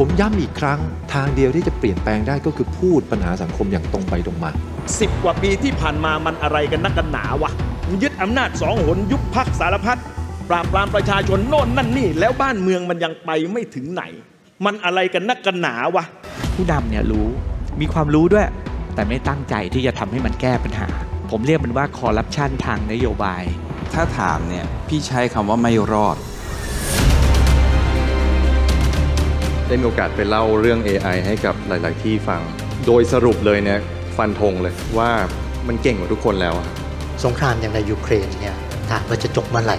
ผมย้ำอีกครั้ง ทางเดียวที่จะเปลี่ยนแปลงได้ก็คือพูดปัญหาสังคมอย่างตรงไปตรงมาสิบกว่าปีที่ผ่านมามันอะไรกันนักกันหนาวะยึดอำนาจสองหนยุบพักสารพัดปราบปรามประชาชนโน่นนั่นนี่ แล้วบ้านเมืองมันยังไปไม่ถึงไหน มันอะไรกันนักกันหนาวะผู้นำเนี่ยรู้มีความรู้ด้วย แต่ไม่ตั้งใจที่จะทำให้มันแก้ปัญหา ผมเรียกมันว่าคอร์รัปชันทางนโยบาย ถ้าถามเนี่ยพี่ใช้คำว่าไม่รอด ได้มีโอกาสไปเล่าเรื่อง AI ให้กับหลาย ๆ ที่ฟัง โดยสรุปเลยเนี่ยฟันธงเลยว่ามันเก่งกว่าทุกคนแล้วสงครามอย่างในยูเครนเนี่ยถามว่าจะจบเมื่อไหร่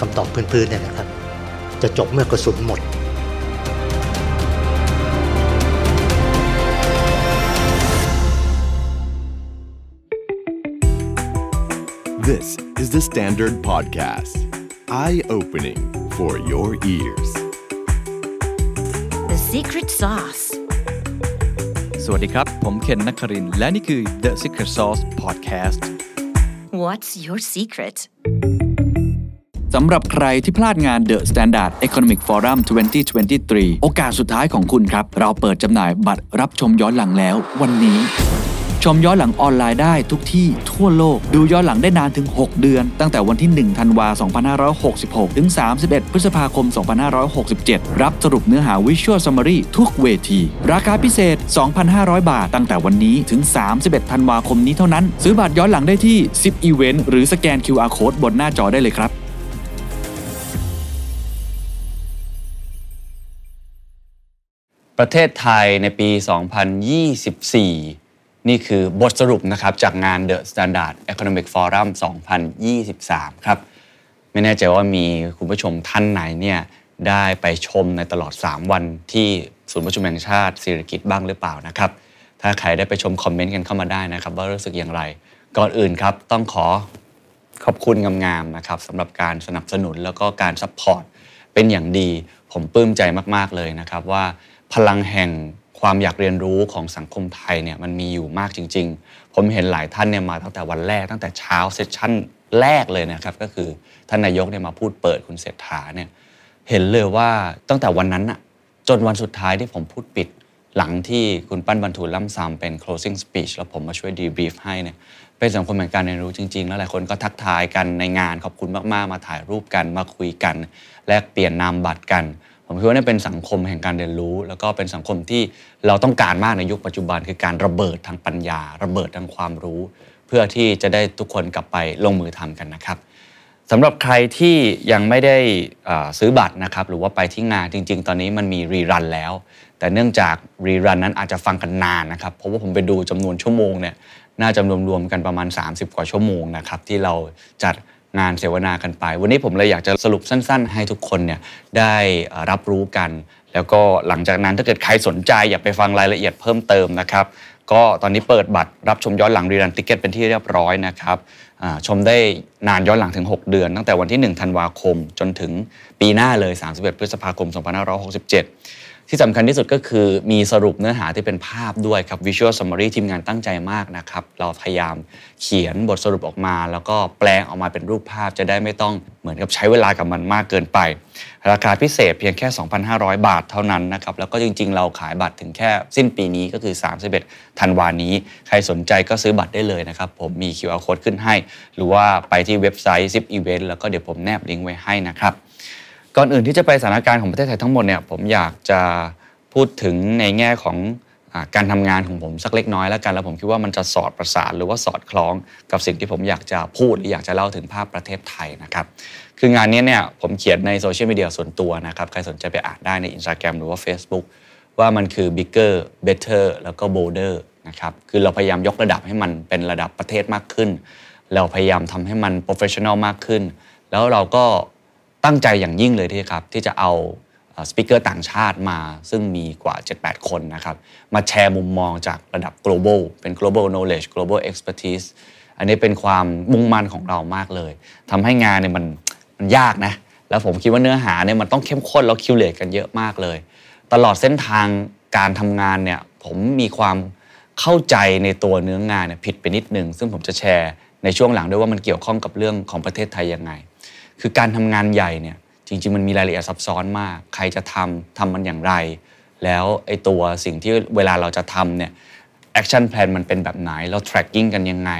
คำตอบพื้นๆเนี่ยนะครับ จะจบเมื่อกระสุนหมด This is the Standard Podcast. Eye-opening for your ears. The secret sauce. สวัสดีครับ ผมเคนนักคริน และนี่คือ The Secret Sauce Podcast What's your secret สำหรับใครที่พลาดงาน The Standard Economic Forum 2023 โอกาสสุดท้ายของคุณครับ เราเปิดจำหน่ายบัตรรับชมย้อนหลังแล้ววันนี้ ชมย้อนหลังออนไลน์ได้ทุกที่ทั่วโลก ดูย้อนหลังได้นานถึง 6 เดือน ตั้งแต่วันที่ 1 ธันวา 2566 ถึง 31 พฤษภาคม 2567 รับสรุปเนื้อหา Visual Summary ทุกเวที ราคาพิเศษ 2,500 บาท ตั้งแต่วันนี้ถึง 31 ธันวาคมนี้เท่านั้น ซื้อบัตรย้อนหลังได้ที่ 10 Event หรือสแกน QR Code บนหน้าจอได้เลยครับประเทศไทยในปี 2024 นี่คือบทสรุปนะครับจากงาน The Standard Economic Forum 2023 ครับ ไม่แน่ใจว่ามีคุณผู้ชมท่านไหนเนี่ยได้ไปชมในตลอด 3 วันที่ศูนย์ประชุมแห่งชาติสิริกิติ์บ้างหรือเปล่านะครับ ถ้าใครได้ไปชม comment กันเข้ามาได้นะครับ ว่ารู้สึกอย่างไร ก่อนอื่นครับ ต้องขอขอบคุณงามๆนะครับสำหรับการสนับสนุนแล้วก็การ support เป็นอย่างดี ผมปลื้มใจมากๆเลยนะครับว่าพลังแห่ง ความอยากเรียนรู้ของสังคมไทยเนี่ยมันมีอยู่มากจริง ๆ ผมเห็นหลายท่านเนี่ยมาตั้งแต่วันแรกตั้งแต่เช้า sessionแรกเลยนะครับก็คือท่านนายกเนี่ยมาพูดเปิดคุณเศรษฐาเนี่ยเห็นเลยว่าตั้งแต่วันนั้นอะจนวันสุดท้ายที่ผมพูดปิดหลังที่คุณปั้นบรรทุล่ำซำเป็น closing speech แล้วผมมาช่วย debrief ให้เนี่ยเป็นสังคมแห่งการเรียนรู้จริง ๆ แล้วหลายคนก็ทักทายกันในงานขอบคุณมากๆ มาถ่ายรูปกันมาคุยกัน แลกเปลี่ยนนามบัตรกัน ผมคิดว่านี่เป็นสังคมแห่งการเรียนรู้ แล้วก็เป็นสังคมที่เราต้องการมากในยุคปัจจุบัน คือการระเบิดทางปัญญา ระเบิดทางความรู้ เพื่อที่จะได้ทุกคนกลับไปลงมือทำกันนะครับสำหรับใครที่ยังไม่ได้ซื้อบัตรนะครับหรือว่าไปที่งานจริง ๆ ตอนนี้มันมีรีรันแล้ว แต่เนื่องจากรีรันนั้นอาจจะฟังกันนานนะครับเพราะว่าผมไปดูจำนวนชั่วโมงเนี่ยน่าจะรวมๆกันประมาณ 30 กว่าชั่วโมงนะครับที่เราจัด งานเสวนากันไป วันนี้ผมเลยอยากจะสรุปสั้น ๆ ให้ทุกคนเนี่ยได้รับรู้กัน แล้วก็หลังจากนั้นถ้าเกิดใครสนใจอยากไปฟังรายละเอียดเพิ่มเติมนะครับก็ตอนนี้เปิดบัตรรับชมย้อนหลังรีรันติเกตเป็นที่เรียบร้อยนะครับชมได้นานย้อนหลังถึง 6 เดือน ตั้งแต่วันที่ 1 ธันวาคมจนถึงปีหน้าเลย 31 พฤษภาคม 2567 ที่สำคัญที่สุดก็คือมีสรุปเนื้อหาที่เป็นภาพด้วยครับ Visual Summary ทีมงานตั้งใจมากนะครับ เราพยายามเขียนบทสรุปออกมา แล้วก็แปลงออกมาเป็นรูปภาพจะได้ไม่ต้องเหมือนกับใช้เวลากับมันมากเกินไป ราคาพิเศษเพียงแค่ 2,500 บาทเท่านั้นนะครับแล้วก็จริง ๆ เราขายบัตรถึงแค่สิ้นปีนี้ก็คือ 31 ธันวานี้ ใครสนใจก็ซื้อบัตรได้เลยนะครับผมมี QR code ขึ้นให้ หรือว่าไปที่เว็บไซต์ Zip Event แล้วก็เดี๋ยวผมแนบลิงก์ไว้ให้นะครับ ก่อนอื่นที่จะไปสถานการณ์ของประเทศไทยทั้งหมดเนี่ยผมอยากจะพูดถึงในแง่ของการทำงานของผมสักเล็กน้อยแล้วกันแล้วผมคิดว่ามันจะสอดประสานหรือว่าสอดคล้องกับสิ่งที่ผมอยากจะพูดหรืออยากจะเล่าถึงภาพประเทศไทยนะครับคืองานนี้เนี่ยผมเขียนในโซเชียลมีเดียส่วนตัวนะครับใครสนใจไปอ่านได้ใน Instagram หรือว่า Facebook ว่ามันคือ bigger better แล้วก็ bolder นะครับคือเราพยายามยกระดับให้มันเป็นระดับประเทศมากขึ้น เราพยายามทำให้มัน professional มากขึ้น แล้วเราก็ ตั้งใจอย่างยิ่งเลยที่ครับที่จะเอา speaker ต่างชาติมาซึ่งมีกว่า 7-8 คนนะครับมาแชร์มุมมองจากระดับ global เป็น global knowledge global expertise อันนี้เป็นความมุ่งมั่นของเรามากเลยทำให้งานเนี่ยมันมันยากนะ แล้วผมคิดว่าเนื้อหาเนี่ยมันต้องเข้มข้นแล้ว curate กันเยอะมากเลย ตลอดเส้นทางการทำงานเนี่ยผมมีความเข้าใจในตัวเนื้องานเนี่ยผิดไปนิดนึง ซึ่งผมจะแชร์ในช่วงหลังด้วยว่ามันเกี่ยวข้องกับเรื่องของประเทศไทยยังไง คือการทำงานใหญ่เนี่ยจริง ๆ มันมีรายละเอียดซับซ้อนมาก ใครจะทำทำมันอย่างไร แล้วไอ้ตัวสิ่งที่เวลาเราจะทำเนี่ยaction plan มันเป็นแบบไหน เรา tracking กันยังไง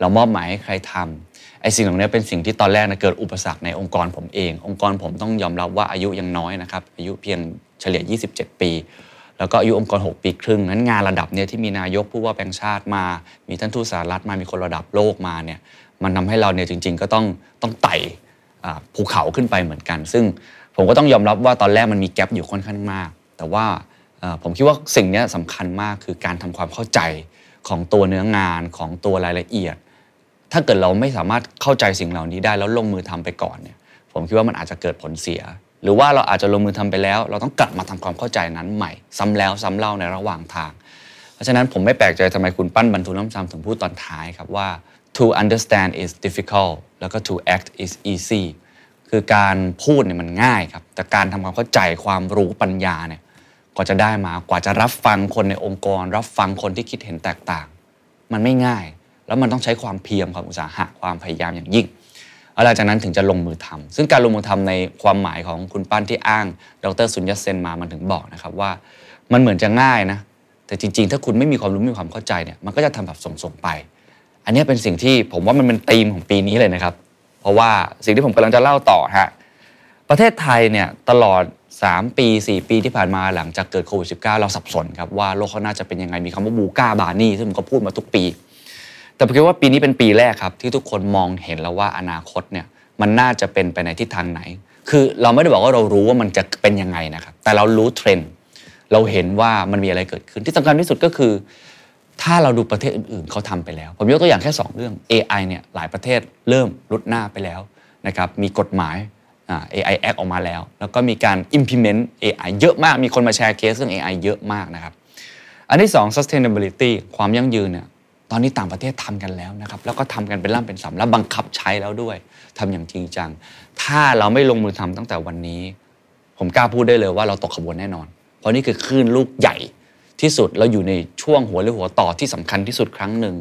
เรามอบหมายให้ใครทำไอ้สิ่งเหล่านี้เป็นสิ่งที่ตอนแรกนะเกิดอุปสรรคในองค์กรผมเอง องค์กรผมต้องยอมรับว่าอายุยังน้อยนะครับอายุเพียงเฉลี่ย 27 ปี แล้วก็อายุองค์กร 6 ปีครึ่งนั้นงานระดับเนี้ยที่มีนายกผู้ว่าแบงค์ชาติมา มีท่านทูตสหรัฐมามีคนระดับโลกมาเนี่ยมันทำให้เราเนี่ยจริง ๆ ก็ต้องต้องไต่ ภูเขาขึ้นไปเหมือนกัน ซึ่งผมก็ต้องยอมรับว่าตอนแรกมันมี gap อยู่ค่อนข้างมาก แต่ว่าผมคิดว่าสิ่งนี้สำคัญมากคือการทำความเข้าใจของตัวเนื้องานของตัวรายละเอียด ถ้าเกิดเราไม่สามารถเข้าใจสิ่งเหล่านี้ได้แล้วลงมือทำไปก่อนเนี่ยผมคิดว่ามันอาจจะเกิดผลเสีย หรือว่าเราอาจจะลงมือทำไปแล้ว เราต้องกลับมาทำความเข้าใจนั้นใหม่ ซ้ำแล้วซ้ำเล่าในระหว่างทาง เพราะฉะนั้นผมไม่แปลกใจทำไมคุณปั้นบรรทุนน้ำซ้ำถึงพูดตอนท้ายครับว่า to understand is difficult แล้วก็ to act is easy คือการพูดเนี่ยมันง่ายครับ แต่การทำความเข้าใจความรู้ปัญญาเนี่ยกว่าจะได้มากว่าจะรับฟังคนในองค์กร รับฟังคนที่คิดเห็นแตกต่าง มันไม่ง่าย แล้วมันต้องใช้ความเพียรความอุตสาหะความพยายามอย่างยิ่งแล้วหลังจากนั้นถึงจะลงมือทำซึ่งการลงมือทำในความหมายของคุณปั้นที่อ้าง ดรสุญญเซนมามันถึงบอกนะครับว่า มันเหมือนจะง่ายนะแต่จริง ๆ ถ้าคุณไม่มีความรู้ไม่มีความเข้าใจเนี่ยมันก็จะทำแบบส่งๆไป อันนี้เป็นสิ่งที่ผมว่ามันเป็นธีมของปีนี้เลยนะครับ เพราะว่าสิ่งที่ผมกำลังจะเล่าต่อฮะประเทศไทยเนี่ยตลอด 3 ปี 4 ปีที่ผ่านมาหลังจากเกิดโควิด -19 เราสับสนครับว่าโลกข้างหน้าจะเป็นยังไงมีคำว่าบูก้าบานี่ซึ่งผมก็พูดมาทุกปี แต่ผมคิดว่าปีนี้เป็นปีแรกครับ ที่ทุกคนมองเห็นแล้วว่าอนาคตเนี่ยมันน่าจะเป็นไปในทิศทางไหน คือเราไม่ได้บอกว่าเรารู้ว่ามันจะเป็นยังไงนะครับแต่เรารู้เทรนด์เราเห็นว่ามันมีอะไรเกิดขึ้นที่สำคัญที่สุดก็คือ ถ้าเราดูประเทศอื่นๆเขาทำไปแล้ว ผมยกตัวอย่างแค่ 2 เรื่อง AI เนี่ยหลายประเทศเริ่มรุดหน้าไปแล้วนะครับมีกฎหมาย AI Act ออกมาแล้ว แล้วก็มีการ implement AI เยอะมากมีคนมาแชร์เคสเรื่อง AI เยอะมากนะครับ อันที่ 2 sustainability ความยั่งยืนเนี่ยตอนนี้ต่างประเทศทำกันแล้วนะครับแล้วก็ทำกันเป็นล่ำเป็นสำแล้วบังคับใช้แล้วด้วยทำอย่างจริงจัง ถ้าเราไม่ลงมือทำตั้งแต่วันนี้ ผมกล้าพูดได้เลยว่าเราตกขบวนแน่นอน เพราะนี่คือคลื่นลูกใหญ่ ที่สุดเราอยู่ในช่วงหัวหรือหัวต่อที่สำคัญที่สุดครั้งหนึ่ง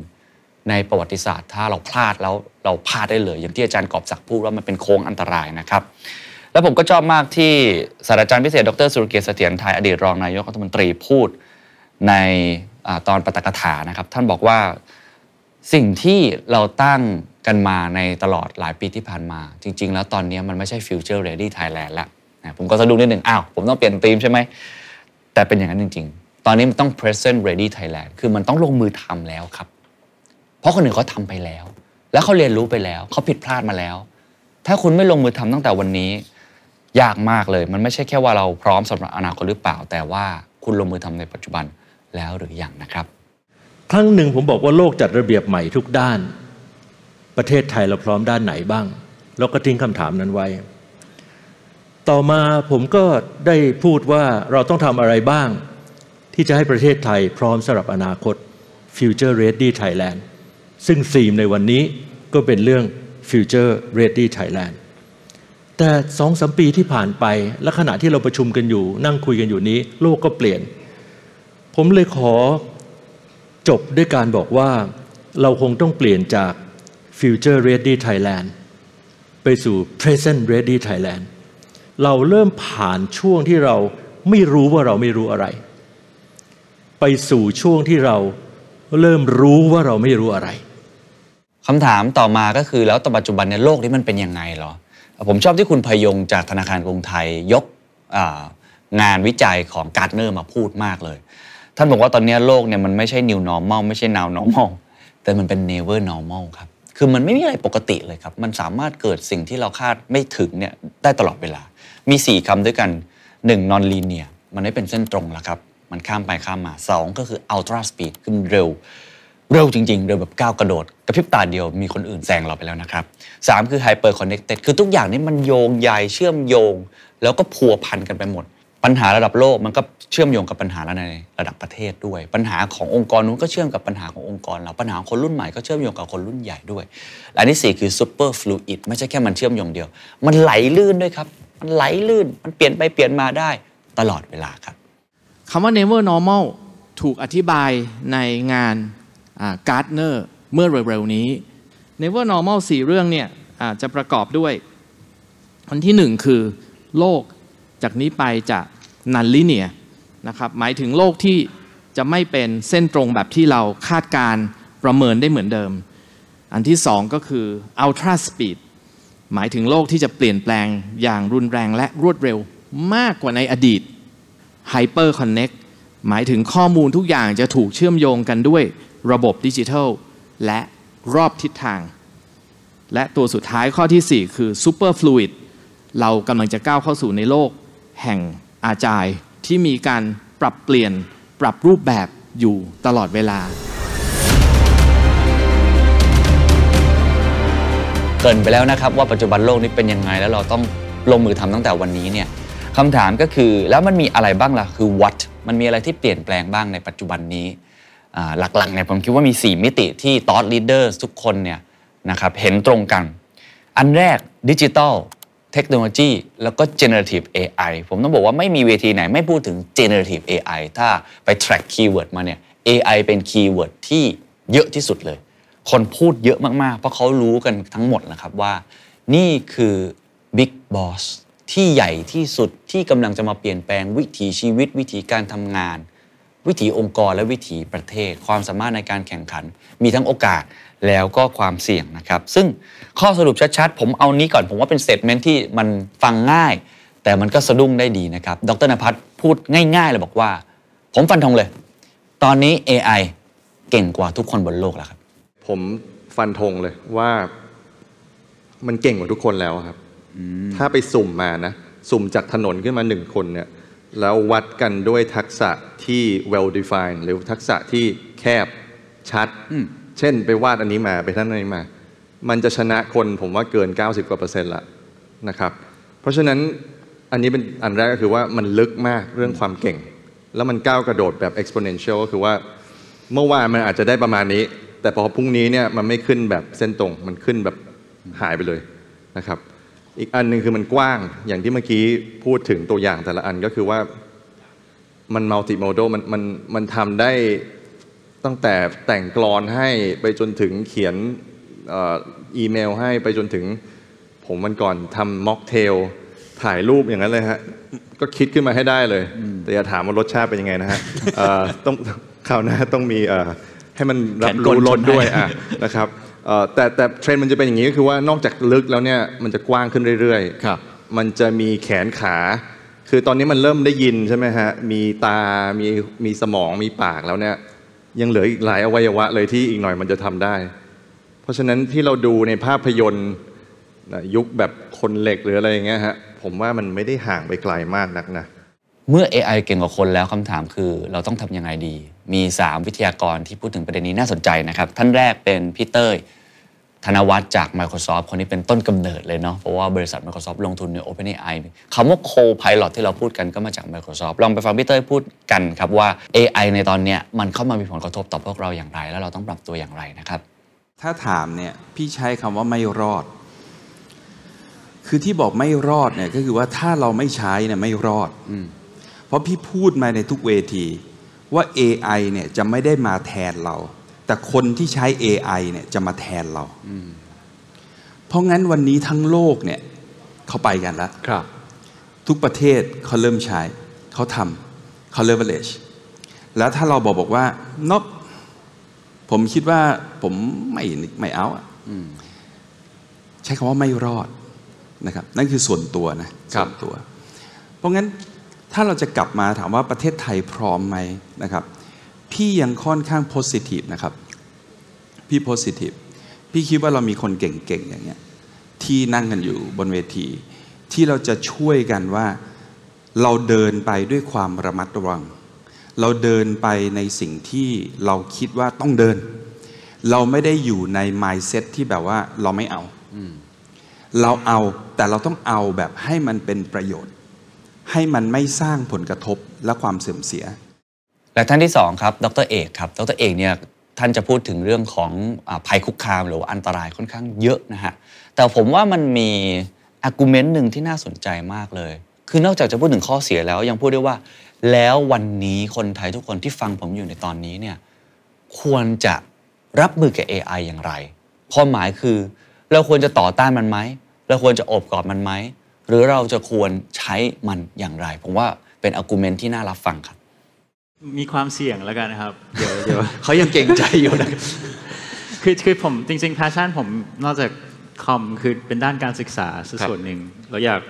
ในประวัติศาสตร์ ถ้าเราพลาดแล้วเราพลาดได้เลย อย่างที่อาจารย์กอบศักดิ์พูดว่ามันเป็นโค้งอันตรายนะครับ แล้วผมก็ชอบมากที่ศาสตราจารย์พิเศษ ดรสุรเกียรติเสถียรไทยอดีตรองนายกรัฐมนตรีพูดในอตอนปตกถานะครับ ท่านบอกว่าสิ่งที่เราตั้งกันมาในตลอดหลายปีที่ผ่านมา จริง ๆ แล้วตอนนี้มันไม่ใช่ Future Ready Thailand แล้วนะผมก็สะดุ้งนิดหนึ่งอ้าวผมต้องเปลี่ยนธีมใช่ไหมแต่เป็นอย่างนั้นจริง อนนี้มันต้อง present ready Thailand คือมันต้องลงมือทำแล้วครับ เพราะคนอื่นเขาทำไปแล้ว แล้วเขาเรียนรู้ไปแล้วเขาผิดพลาดมาแล้ว ถ้าคุณไม่ลงมือทำตั้งแต่วันนี้ ยากมากเลย มันไม่ใช่แค่ว่าเราพร้อมสำหรับอนาคตหรือเปล่า แต่ว่าคุณลงมือทำในปัจจุบันแล้วหรือยังนะครับ ครั้งหนึ่งผมบอกว่าโลกจัดระเบียบใหม่ทุกด้าน ประเทศไทยเราพร้อมด้านไหนบ้างแล้วก็ทิ้งคำถามนั้นไว้ ต่อมาผมก็ได้พูดว่าเราต้องทำอะไรบ้าง ที่จะให้ประเทศไทยพร้อมสำหรับอนาคต Future Ready Thailand ซึ่งธีมในวันนี้ก็เป็นเรื่อง Future Ready Thailand แต่สองสมปีที่ผ่านไป และขณะที่เราประชุมกันอยู่ นั่งคุยกันอยู่นี้ โลกก็เปลี่ยน ผมเลยขอจบด้วยการบอกว่าเราคงต้องเปลี่ยนจาก Future Ready Thailand ไปสู่ Present Ready Thailand เราเริ่มผ่านช่วงที่เราไม่รู้ว่าเราไม่รู้อะไร ไปสู่ช่วงที่เราเริ่มรู้ว่าเราไม่รู้อะไรคำถามต่อมาก็คือแล้วต่อปัจจุบันเนี่ยโลกนี้มันเป็นยังไงเหรอ ผมชอบที่คุณพยงจากธนาคารกรุงไทยยกงานวิจัยของการ์ดเนอร์มาพูดมากเลย ท่านบอกว่าตอนนี้โลกเนี่ยมันไม่ใช่ new normal ไม่ใช่ now normal แต่มันเป็น never normal ครับ คือมันไม่มีอะไรปกติเลยครับ มันสามารถเกิดสิ่งที่เราคาดไม่ถึงเนี่ยได้ตลอดเวลา มี 4คำด้วยกัน 1 non linear มันไม่เป็นเส้นตรงแล้วครับ มันข้ามไปข้ามมา 2 ก็คือ ultra speed คือมันเร็ว เร็วจริงๆ เร็วแบบก้าวกระโดด กระพริบตาเดียวมีคนอื่นแซงเราไปแล้วนะครับ 3 คือ hyper connected คือทุกอย่างนี้มันโยงใยเชื่อมโยง แล้วก็พัวพันกันไปหมด ปัญหาระดับโลกมันก็เชื่อมโยงกับปัญหาในระดับประเทศด้วย ปัญหาขององค์กรนู้นก็เชื่อมกับปัญหาขององค์กรเราปัญหาคนรุ่นใหม่ก็เชื่อมโยงกับคนรุ่นใหญ่ด้วยและนที่สี่คือ super fluid ไม่ใช่แค่มันเชื่อมโยงเดียว มันไหลลื่นด้วยครับมันไหลลื่นมันเปลี่ยนไปเปลี่ยนมาได้ตลอดเวลาครับ คำว่า never normal ถูกอธิบายในงานการ์ดเนอร์เมื่อเร็วๆนี้ never normal สี่เรื่องเนี่ยจะประกอบด้วย อันที่หนึ่งคือโลกจากนี้ไปจะนันลิเนียนะครับหมายถึงโลกที่จะไม่เป็นเส้นตรงแบบที่เราคาดการประเมินได้เหมือนเดิม อันที่สองก็คือ ultra speed หมายถึงโลกที่จะเปลี่ยนแปลงอย่างรุนแรงและรวดเร็วมากกว่าในอดีต hyper connect หมายถึงข้อมูลทุกอย่างจะถูกเชื่อมโยงกันด้วยระบบดิจิทัล และรอบทิศทาง และตัวสุดท้ายข้อที่ 4 คือ super fluid เรากำลังจะก้าวเข้าสู่ในโลก แห่งอาจายที่มีการปรับเปลี่ยนปรับรูปแบบอยู่ตลอดเวลา เกินไปแล้วนะครับว่าปัจจุบันโลกนี้เป็นยังไงแล้วเราต้องลงมือทำตั้งแต่วันนี้เนี่ย คำถามก็คือแล้วมันมีอะไรบ้างล่ะคือ what มันมีอะไรที่เปลี่ยนแปลงบ้างในปัจจุบันนี้หลักๆเนี่ยผมคิดว่ามี 4 มิติที่ thought leaders ทุกคนเนี่ยนะครับเห็นตรงกัน อันแรกดิจิ t a ลเทคโนโลยีแล้วก็ generative AI ผมต้องบอกว่าไม่มีเวทีไหนไม่พูดถึง generative AI ถ้าไป track keyword มาเนี่ย AI เป็น keyword ที่เยอะที่สุดเลย คนพูดเยอะมาก ๆ เพราะเขารู้กันทั้งหมดนะครับว่า นี่คือ Big Boss ที่ใหญ่ที่สุดที่กำลังจะมาเปลี่ยนแปลงวิถีชีวิต วิธีการทำงาน วิถีองค์กรและวิถีประเทศ ความสามารถในการแข่งขัน มีทั้งโอกาสแล้วก็ความเสี่ยงนะครับ ซึ่งข้อสรุปชัดๆ ผมเอานี้ก่อนผมว่าเป็น s ตเมนที่มันฟังง่าย แต่มันก็สะดุ้งได้ดีนะครับ ดรนภัทรพูดง่ายๆเลยบอกว่า ผมฟันธงเลย ตอนนี้ AI เก่งกว่าทุกคนบนโลกแล้วครับ ผมฟันธงเลยว่า มันเก่งกว่าทุกคนแล้วครับ ถ้าไปสุ่มมานะสุ่มจากถนนขึ้นมาหนึ่งคนเนี่ยแล้ววัดกันด้วยทักษะที่ well defined หรือทักษะที่แคบชัด เช่นไปวาดอันนี้มาไปท่านอันนี้มา มันจะชนะคนผมว่าเกิน 90กว่าเปอร์เซ็นต์ละนะครับ เพราะฉะนั้นอันนี้เป็นอันแรกก็คือว่ามันลึกมากเรื่องความเก่ง แล้วมันก้าวกระโดดแบบ exponential ก็คือว่า เมื่อวานมันอาจจะได้ประมาณนี้ แต่พอพรุ่งนี้เนี่ยมันไม่ขึ้นแบบเส้นตรง มันขึ้นแบบหายไปเลยนะครับ อีกอันหนึ่งคือมันกว้างอย่างที่เมื่อกี้พูดถึงตัวอย่างแต่ละอันก็คือว่ามันมัลติโมด l มันมันมันทำได้ตั้งแต่แต่งกลอนให้ไปจนถึงเขียนเอ่ออีเมลให้ไปจนถึงผมวันก่อนทำม็อกเทลถ่ายรูปอย่างนั้นเลยฮะ ก็คิดขึ้นมาให้ได้เลย แต่อย่าถามว่ารสชาติเป็นยังไงนะฮะเอ่อต้องคราวหน้าต้องมีเอ่อให้มันรับรู้รสด้วยอะนะครับเอ่อ แต่แต่เทรนด์มันจะเป็นอย่างนี้ก็คือว่านอกจากลึกแล้วเนี่ยมันจะกว้างขึ้นเรื่อยๆครับมันจะมีแขนขา คือตอนนี้มันเริ่มได้ยินใช่ไหมฮะ มีตา มีมีสมอง มีปากแล้วเนี่ย ยังเหลืออีกหลายอวัยวะเลยที่อีกหน่อยมันจะทำได้ เพราะฉะนั้นที่เราดูในภาพยนตร์นะยุคแบบคนเหล็กหรืออะไรอย่างเงี้ยฮะ ผมว่ามันไม่ได้ห่างไปไกลมากนักนะ เมื่อ AI เก่งกว่าคนแล้วคำถามคือ เราต้องทำยังไงดี มี 3 วิทยากรที่พูดถึงประเด็นนี้น่าสนใจนะครับ ท่านแรกเป็นพี่เต้ย ธนวัฒน์จาก Microsoft คนนี้เป็นต้นกำเนิดเลยเนาะเพราะว่าบริษัท Microsoft ลงทุนใน OpenAI คำว่า Co-pilot ที่เราพูดกันก็มาจาก Microsoft ลองไปฟังพี่เต้ยพูดกันครับว่า AI ในตอนเนี้ยมันเข้ามามีผลกระทบต่อพวกเราอย่างไร แล้วเราต้องปรับตัวอย่างไรนะครับ ถ้าถามเนี่ยพี่ใช้คำว่าไม่รอด คือที่บอกไม่รอดเนี่ยก็คือว่าถ้าเราไม่ใช้เนี่ยไม่รอดเพราะพี่พูดมาในทุกเวทีว่า AI เนี่ยจะไม่ได้มาแทนเรา แต่คนที่ใช้ AI เนี่ยจะมาแทนเรา เพราะงั้นวันนี้ทั้งโลกเนี่ยเขาไปกันแล้วครับ ทุกประเทศเขาเริ่มใช้ เขาทำเขา leverage แล้วถ้าเราบอกบอกว่านบผมคิดว่าผมไม่ไม่เอาอะใช้คำว่าไม่รอดนะครับ นั่นคือส่วนตัวนะส่วนตัว เพราะงั้นถ้าเราจะกลับมาถามว่าประเทศไทยพร้อมไหมนะครับ พี่ยังค่อนข้าง positive นะครับ พี่ positive พี่คิดว่าเรามีคนเก่งๆอย่างเงี้ยที่นั่งกันอยู่บนเวที ที่เราจะช่วยกันว่าเราเดินไปด้วยความระมัดระวัง เราเดินไปในสิ่งที่เราคิดว่าต้องเดิน เราไม่ได้อยู่ใน mindset ที่แบบว่าเราไม่เอาเราเอาแต่เราต้องเอาแบบให้มันเป็นประโยชน์ ให้มันไม่สร้างผลกระทบและความเสื่อมเสีย และท่านที่2ครับดรเอกครับดรเอกเนี่ยท่านจะพูดถึงเรื่องของอภัยคุกคามหรือว่าอันตรายค่อนข้างเยอะนะฮะแต่ผมว่ามันมีอากูเมนต์หนึ่งที่น่าสนใจมากเลย คือนอกจากจะพูดถึงข้อเสียแล้วยังพูดได้ว่า แล้ววันนี้คนไทยทุกคนที่ฟังผมอยู่ในตอนนี้เนี่ยควรจะรับมือกับ AI อย่างไร ความหมายคือ เราควรจะต่อต้านมันไหมเราควรจะโอบกอดมันไหมหรือเราจะควรใช้มันอย่างไร ผมว่าเป็นอากูเมนต์ที่น่ารับฟังครับ มีความเสี่ยงแล้วกันนะครับ เดี๋ยวเดี๋ยวเขายังเก่งใจอยู่นะคือคือผมจริงๆ passion ผมนอกจาก com คือเป็นด้านการศึกษาซะส่วนหนึ่งเราอยาก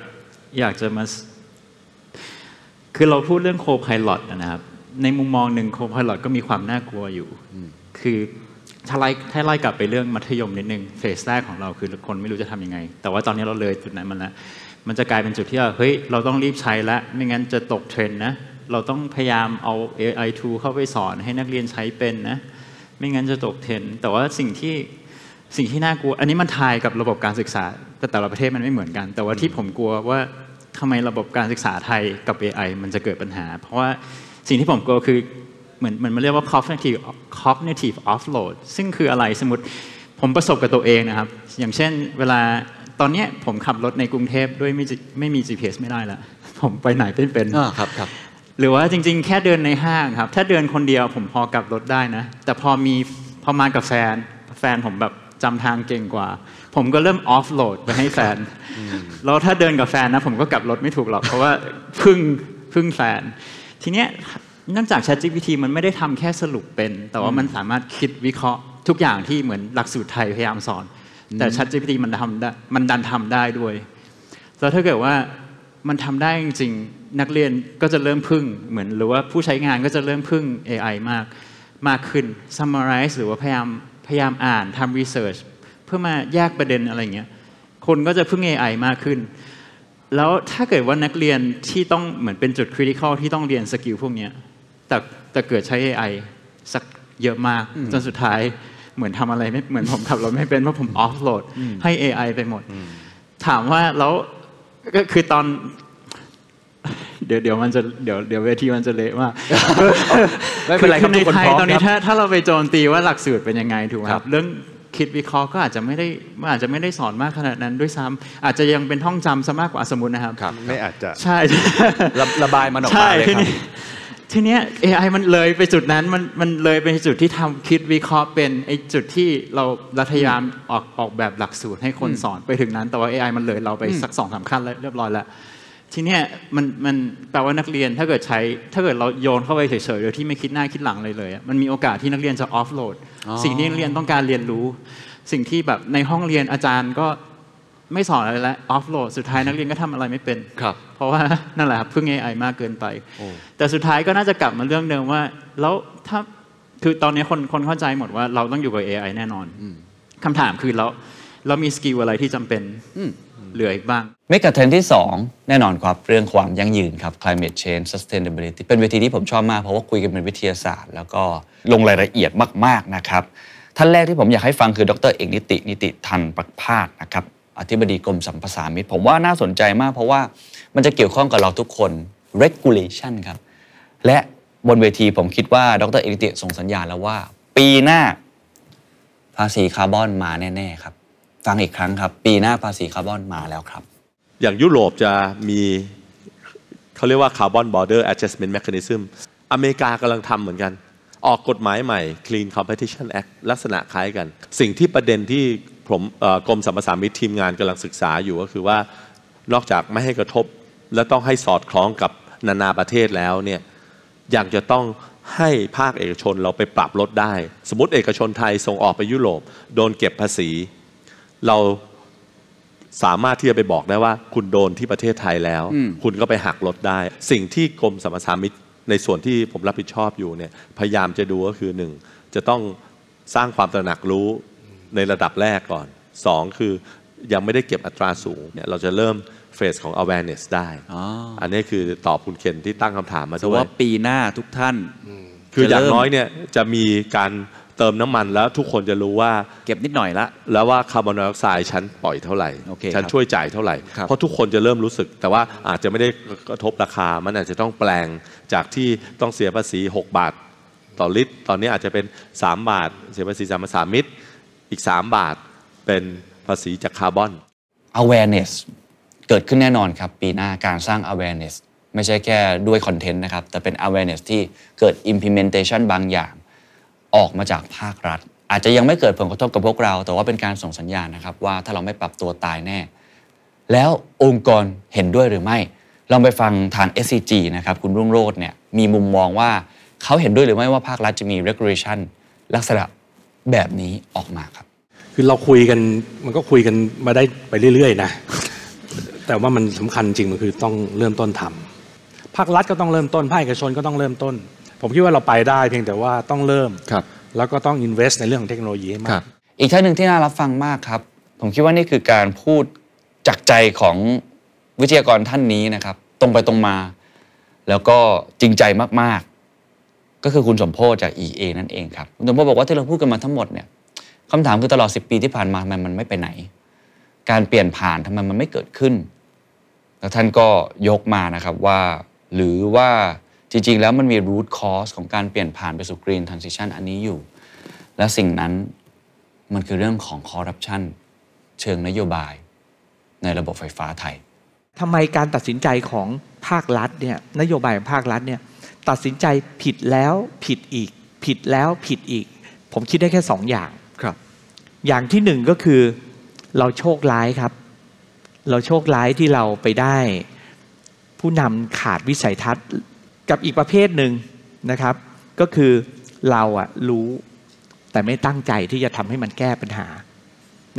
อยากจะมา คือเราพูดเรื่อง Copilot นะครับ ในมุมมองหนึ่ง Copilot ก็มีความน่ากลัวอยู่ คือถ้าไล่ถ้าไล่กลับไปเรื่องมัธยมนิดนึง phase แรกของเราคือคนไม่รู้จะทำยังไง แต่ว่าตอนนี้เราเลยจุดนั้นมันแล้วมันจะกลายเป็นจุดที่ว่าเฮ้ยเราต้องรีบใช้แล้วไม่งั้นจะตกเทรนด์นะ เราต้องพยายามเอา AI tool เข้าไปสอนให้นักเรียนใช้เป็นนะ ไม่งั้นจะตกเทรนด์แต่ว่าสิ่งที่สิ่งที่น่ากลัว อันนี้มันทายกับระบบการศึกษา แต่แต่ละประเทศมันไม่เหมือนกัน แต่ว่าที่ผมกลัวว่าทำไมระบบการศึกษาไทยกับ AI มันจะเกิดปัญหา เพราะว่าสิ่งที่ผมกลัวคือเหมือนเหมือนมันเรียกว่า cognitive cognitive offload ซึ่งคืออะไรสมมติผมประสบกับตัวเองนะครับ อย่างเช่นเวลาตอนนี้ผมขับรถในกรุงเทพด้วยไม่ไม่มี GPS ไม่ได้ล้วผมไปไหนเป็นเป็นอ่าครับครับ หรือว่าจริง ๆ แค่เดินในห้างครับ ถ้าเดินคนเดียวผมพอกลับรถได้นะ แต่พอมีพอมากับแฟนแฟนผมแบบจำทางเก่งกว่า ผมก็เริ่มออฟโหลดไปให้แฟน แล้วถ้าเดินกับแฟนนะ ผมก็กลับรถไม่ถูกหรอก เพราะว่าพึ่งพึ่งแฟน ทีเนี้ยเนื่องจาก ChatGPT มันไม่ได้ทำแค่สรุปเป็น แต่ว่ามันสามารถคิดวิเคราะห์ทุกอย่างที่เหมือนหลักสูตรไทยพยายามสอน แต่ ChatGPT มันทำได้มันดันทำได้ด้วย แล้วถ้าเกิดว่ามันทำได้จริงๆ นักเรียนก็จะเริ่มพึ่งเหมือนหรือว่าผู้ใช้งานก็จะเริ่มพึ่ง AI มากมากขึ้น summarize หรือว่าพยายามพยายามอ่านทำ research เพื่อมาแยกประเด็นอะไรเงี้ยคนก็จะพึ่ง AI มากขึ้น แล้วถ้าเกิดว่านักเรียนที่ต้องเหมือนเป็นจุด critical ที่ต้องเรียน skill พวกเนี้ยแต่แต่เกิดใช้ AI สักเยอะมาก จนสุดท้ายเหมือนทำอะไรไม่เหมือนผมขับรถไม่เป็นเพราะผม offload ให้ AI ไปหมด ถามว่าแล้วก็คือตอน เดี๋ยวเดี๋ยวมันจะเดี๋ยวเดี๋ยวเวทีมันจะเละมากไม่เป็นไรครับในทุกคนไทยพร้อมตอนนี้ครับถ้าถ้าเราไปโจมตีว่าหลักสูตรเป็นยังไงถูกไหมครับ เรื่องคิดวิเคราะห์ก็อาจจะไม่ได้อาจจะไม่ได้สอนมากขนาดนั้นด้วยซ้ำอาจจะยังเป็นท่องจำซะมากกว่าสมมตินะครับ ไม่อาจจะใช่ระระบายมันออกใช่มาเลยทีครับนี้ทีเนี้ย AI มันเลยไปจุดนั้นมันมันเลยไปจุดที่ทำคิดวิเคราะห์เป็นไอ้จุดที่เราเราพยายามออกออกแบบหลักสูตรให้คนสอนไปถึงนั้น แต่ว่า AI มันเลยเราไปสักสองสามขั้นแล้วเรียบร้อยแล้ว ทีเนี้ยมันมันแปลว่านักเรียนถ้าเกิดใช้ ถ้าเกิดเราโยนเข้าไปเฉยๆโดยที่ไม่คิดหน้าคิดหลังเลยเลยอะมันมีโอกาสที่นักเรียนจะออฟโหลดอ๋อสิ่งที่นักเรียนต้องการเรียนรู้ สิ่งที่แบบในห้องเรียนอาจารย์ก็ไม่สอนอะไรแล้ว offload สุดท้ายนักเรียนก็ทำอะไรไม่เป็นครับ เพราะว่านั่นแหละครับพึ่ง AI มากเกินไป แต่สุดท้ายก็น่าจะกลับมาเรื่องเดิมว่า แล้วถ้าคือตอนนี้คนคนเข้าใจหมดว่าเราต้องอยู่กับ AI แน่นอนคำถามคือเราเรามี skill อะไรที่จำเป็น เหลืออีกบ้าง megatrend ที่ 2 แน่นอนครับเรื่องความยั่งยืนครับ climate change sustainability เป็นเวทีที่ผมชอบมาก เพราะว่าคุยกันเป็นวิทยาศาสตร์ แล้วก็ลงรายละเอียดมากๆนะครับท่านแรกที่ผมอยากให้ฟังคือดรเอกนิติ นิติทัณฑ์ประภาศนะครับอธิบดีกรมสรรพสามิตผมว่าน่าสนใจมากเพราะว่ามันจะเกี่ยวข้องกับเราทุกคน regulation ครับ และบนเวทีผมคิดว่าดรเอกนิติส่งสัญญาณแล้วว่า ปีหน้าภาษีคาร์บอนมาแน่ ๆ ครับ ฟังอีกครั้งครับ ปีหน้าภาษีคาร์บอนมาแล้วครับ อย่างยุโรปจะมีเขาเรียกว่า Carbon Border Adjustment Mechanism อเมริกากำลังทำเหมือนกัน ออกกฎหมายใหม่ Clean Competition Act ลักษณะคล้ายกัน สิ่งที่ประเด็นที่ผมกรมสัมปทามิตทีมงานกำลังศึกษาอยู่ก็คือว่านอกจากไม่ให้กระทบ และต้องให้สอดคล้องกับนานาประเทศแล้วเนี่ยยังจะต้องให้ภาคเอกชนเราไปปรับลดได้ สมมติเอกชนไทยส่งออกไปยุโรป โดนเก็บภาษี เราสามารถที่จะไปบอกได้ว่า คุณโดนที่ประเทศไทยแล้วอืมคุณก็ไปหักลดได้ สิ่งที่กรมสรรพสามิตในส่วนที่ผมรับผิดชอบอยู่เนี่ยพยายามจะดูก็คือหนึ่งจะต้องสร้างความตระหนักรู้ในระดับแรกก่อนสองคือยังไม่ได้เก็บอัตราสูงเนี่ยเราจะเริ่มเฟสของ awareness ได้อ๋ออันนี้คือตอบคุณเคนที่ตั้งคำถามมาแต่ด้วยว่าปีหน้าทุกท่าน คืออย่างจะเริ่มน้อยเนี่ยจะมีการ เติมน้ำมันแล้วทุกคนจะรู้ว่าเก็บนิดหน่อยละ แล้วว่าคาร์บอนไดออกไซด์ฉันปล่อยเท่าไหร่โอเคฉันครับช่วยจ่ายเท่าไหร่ครับเพราะทุกคนจะเริ่มรู้สึก แต่ว่าอาจจะไม่ได้กระทบราคา มันอาจจะต้องแปลงจากที่ต้องเสียภาษี 6 บาท ต่อลิตร ตอนนี้อาจจะเป็น 3 บาท เสียภาษีสามสามิตร อีก 3 บาทเป็นภาษีจากคาร์บอน awareness เกิดขึ้นแน่นอนครับ ปีหน้าการสร้าง awareness ไม่ใช่แค่ด้วยคอนเทนต์นะครับ แต่เป็น awareness ที่เกิด implementation บางอย่าง ออกมาจากภาครัฐ อาจจะยังไม่เกิดผลกระทบกับพวกเรา แต่ว่าเป็นการส่งสัญญาณนะครับว่าถ้าเราไม่ปรับตัวตายแน่ แล้วองค์กรเห็นด้วยหรือไม่ ลองไปฟังทาง SCG นะครับคุณรุ่งโรจน์เนี่ยมีมุมมองว่าเขาเห็นด้วยหรือไม่ว่าภาครัฐจะมี regulation ลักษณะแบบนี้ออกมาครับ คือเราคุยกันมันก็คุยกันมาได้ไปเรื่อยๆนะแต่ว่ามันสำคัญจริงมันคือต้องเริ่มต้นทำภาครัฐก็ต้องเริ่มต้นภาคเอกชนก็ต้องเริ่มต้น ผมคิดว่าเราไปได้เพียงแต่ว่าต้องเริ่ม ครับ แล้วก็ต้อง invest ในเรื่องของเทคโนโลยีให้มากอีกท่านหนึ่งที่น่ารับฟังมากครับ ผมคิดว่านี่คือการพูดจากใจของวิทยากรท่านนี้นะครับ ตรงไปตรงมา แล้วก็จริงใจมากๆ ก็คือคุณสมโพศจาก EA นั่นเองครับ คุณสมโพศบอกว่าที่เราพูดกันมาทั้งหมดเนี่ยคำถามคือตลอด 10 ปีที่ผ่านมาทำไมมันไม่ไปไหน การเปลี่ยนผ่านทำไมมันไม่เกิดขึ้น แล้วท่านก็ยกมานะครับว่า หรือว่า จริงๆ แล้วมันมี root cause ของการเปลี่ยนผ่านไปสู่ green transition อันนี้อยู่ และสิ่งนั้นมันคือเรื่องของคอร์รัปชันเชิงนโยบายในระบบไฟฟ้าไทยทำไมการตัดสินใจของภาครัฐเนี่ยนโยบายของภาครัฐเนี่ยตัดสินใจผิดแล้วผิดอีก ผิดแล้วผิดอีก ผมคิดได้แค่สองอย่างครับ อย่างที่หนึ่งก็คือเราโชคร้ายครับ เราโชคร้ายที่เราไปได้ ผู้นำขาดวิสัยทัศน์ กับอีกประเภทหนึ่งนะครับ ก็คือเราอะรู้แต่ไม่ตั้งใจที่จะทำให้มันแก้ปัญหา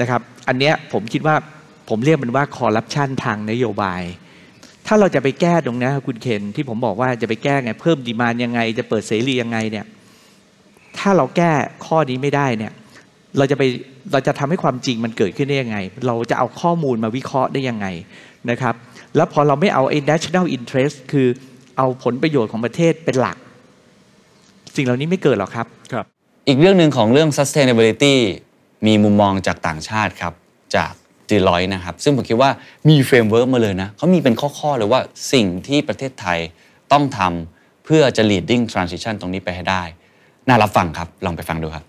นะครับ อันเนี้ยผมคิดว่าผมเรียกมันว่าคอร์รัปชันทางนโยบาย ถ้าเราจะไปแก้ตรงนี้คุณเคนที่ผมบอกว่าจะไปแก้ไงเพิ่มดีมานยังไง จะเปิดเสรียังไงเนี่ยถ้าเราแก้ข้อนี้ไม่ได้เนี่ยเราจะไปเราจะทำให้ความจริงมันเกิดขึ้นได้ยังไง เราจะเอาข้อมูลมาวิเคราะห์ได้ยังไงนะครับ แล้วพอเราไม่เอาไอ้ national interest คือ เอาผลประโยชน์ของประเทศเป็นหลัก สิ่งเหล่านี้ไม่เกิดหรอกครับครับ อีกเรื่องหนึ่งของเรื่อง sustainability มีมุมมองจากต่างชาติครับ จาก Deloitte นะครับ ซึ่งผมคิดว่ามี framework มาเลยนะเขามีเป็นข้อๆเลยว่าสิ่งที่ประเทศไทยต้องทำเพื่อจะ leading transition ตรงนี้ไปให้ได้ น่ารับฟังครับ ลองไปฟังดูครับ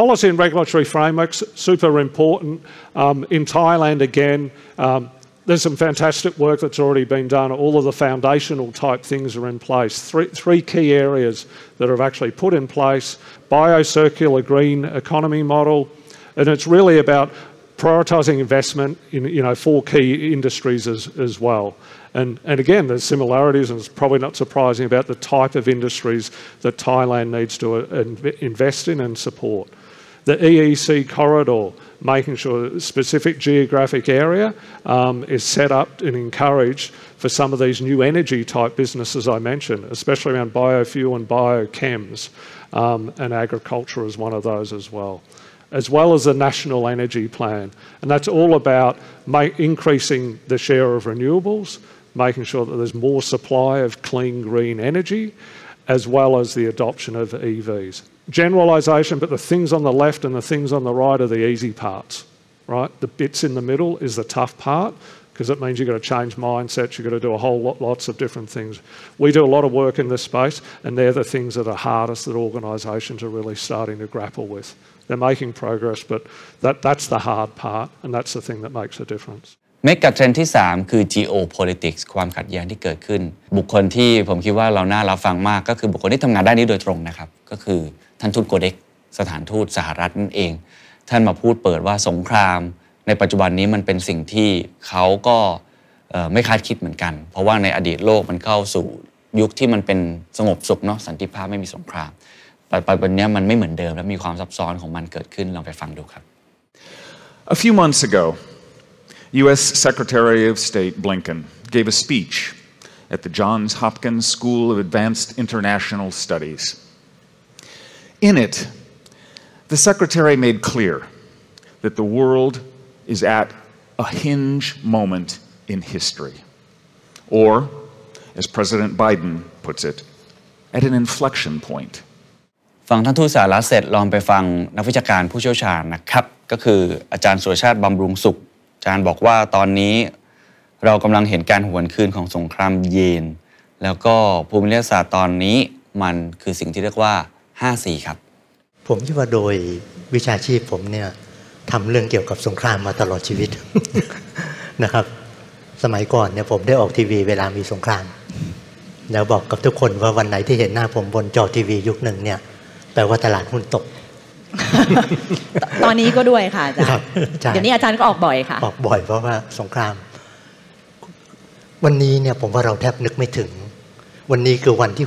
Policy and regulatory frameworks, super important. Um, in Thailand, again, um, there's some fantastic work that's already been done. All of the foundational type things are in place. Three, three key areas that have actually put in place biocircular green economy model, and it's really about prioritising investment in you know four key industries as, as well. And, and again, there's similarities, and it's probably not surprising about the type of industries that Thailand needs to uh, invest in and support. The EEC corridor, making sure that a specific geographic area um, is set up and encouraged for some of these new energy type businesses I mentioned, especially around biofuel and biochems, um, and agriculture is one of those as well as well as the National Energy Plan. And that's all about ma- increasing the share of renewables, making sure that there's more supply of clean green energy, as well as the adoption of EVs. Generalisation, but the things on the left and the things on the right are the easy parts, right? The bits in the middle is the tough part because it means you've got to change mindsets, you've got to do a whole lot, lots of different things. We do a lot of work in this space, and they're the things that are hardest that organisations are really starting to grapple with. They're making progress, but that, that's the hard part, and that's the thing that makes a difference. เมกะเทรนที่ 3 คือ geopolitics ความขัดแย้งที่เกิดขึ้น บุคคลที่ผมคิดว่าเราน่ารับฟังมากก็คือบุคคลที่ทำงานด้านนี้โดยตรงนะครับ ก็คือท่านทูตโกเด็กสถานทูตสหรัฐนั่นเอง ท่านมาพูดเปิดว่าสงคราม ในปัจจุบันนี้มันเป็นสิ่งที่เขาก็ไม่คาดคิดเหมือนกัน เพราะว่าในอดีตโลกมันเข้าสู่ยุคที่มันเป็นสงบสุขเนาะสันติภาพไม่มีสงครามปัจจุบันนี้มันไม่เหมือนเดิมและมีความซับซ้อนของมันเกิดขึ้นลองไปฟังดูครับ A few months ago, U.S. Secretary of State Blinken gave a speech at the Johns Hopkins School of Advanced International Studies. In it, the Secretary made clear that the world is at a hinge moment in history, or, as President Biden puts it, at an inflection point. ฟังท่านทูตสาระเสร็จลองไปฟังนักวิชาการผู้เชี่ยวชาญนะครับ ก็คืออาจารย์สุรชาติบำรุงสุข อา จารย์บอกว่าตอนนี้เรากำลังเห็นการหวนคืนของสงครามเย็นแล้วก็ภูมิรัฐศาสตร์ตอนนี้มันคือสิ่งที่เรียกว่า 5 4 ครับ ผมคิดว่าโดยวิชาชีพผมเนี่ยทำเรื่องเกี่ยวกับสงครามมาตลอดชีวิตนะครับ สมัยก่อนเนี่ยผมได้ออกทีวีเวลามีสงคราม แล้วบอกกับทุกคนว่าวันไหนที่เห็นหน้าผมบนจอทีวียุคหนึ่งเนี่ยแปลว่าตลาดหุ้นตก ตอนนี้ก็ด้วยค่ะอาจารครับย์ใช่เดี๋ยวนี้อาจารย์ก็ออกบ่อยค่ะ ออกบ่อยเพราะว่าสงคราม วันนี้เนี่ยผมว่าเราแทบนึกไม่ถึง วันนี้คือวันที่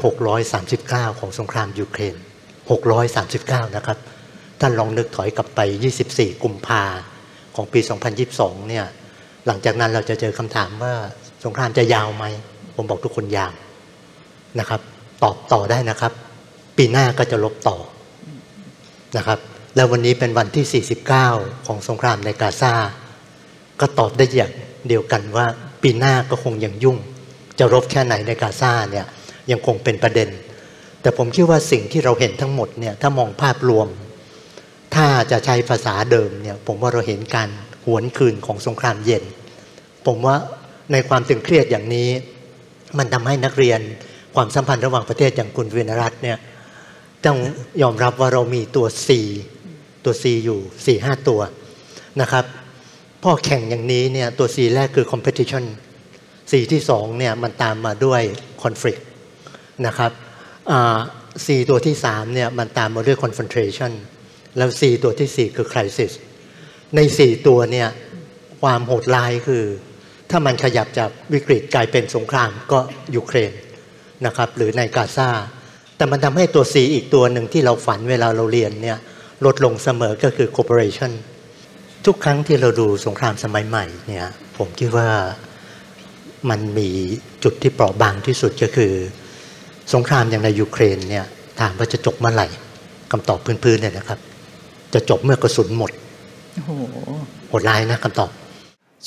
639 ของสงครามยูเครน 639 นะครับ ท่านลองนึกถอยกลับไป 24 กุมภาของปี 2022 เนี่ย หลังจากนั้นเราจะเจอคำถามว่าสงครามจะยาวไหม ผมบอกทุกคนยาวนะครับ ตอบต่อได้นะครับ ปีหน้าก็จะลบต่อ นะครับ แล้ววันนี้เป็นวันที่ 49 ของสงครามในกาซา ก็ตอบได้อย่างเดียวกันว่าปีหน้าก็คงยังยุ่ง จะรบแค่ไหนในกาซาเนี่ยยังคงเป็นประเด็น แต่ผมคิดว่าสิ่งที่เราเห็นทั้งหมดเนี่ยถ้ามองภาพรวม ถ้าจะใช้ภาษาเดิมเนี่ยผมว่าเราเห็นการหวนคืนของสงครามเย็น ผมว่าในความตึงเครียดอย่างนี้ มันทำให้นักเรียนความสัมพันธ์ระหว่างประเทศอย่างคุณวินรัตน์เนี่ย ต้องยอมรับว่าเรามีตัว C ตัว C อยู่4 5ตัวนะครับพ่อแข่งอย่างนี้เนี่ยตัว C แรกคือ competition C ที่2เนี่ยมันตามมาด้วย conflict นะครับ C ตัวที่3เนี่ยมันตามมาด้วย confrontation แล้ว C ตัวที่4คือ crisis ใน4ตัวเนี่ยความโหดร้ายคือ ถ้ามันขยับจากวิกฤตกลายเป็นสงครามก็ยูเครนนะครับหรือในกาซา แต่มันทำให้ตัว C อีกตัวหนึ่งที่เราฝันเวลาเราเรียนเนี่ยลดลงเสมอก็คือ cooperation ทุกครั้งที่เราดูสงครามสมัยใหม่เนี่ยผมคิดว่ามันมีจุดที่เปราะบางที่สุดก็คือ สงครามอย่างในยูเครนเนี่ยถามว่าจะจบเมื่อไหร่คำตอบพื้นๆเนี่ยนะครับ จะจบเมื่อกระสุนหมดโอ้โหโหดร้ายนะคำตอบ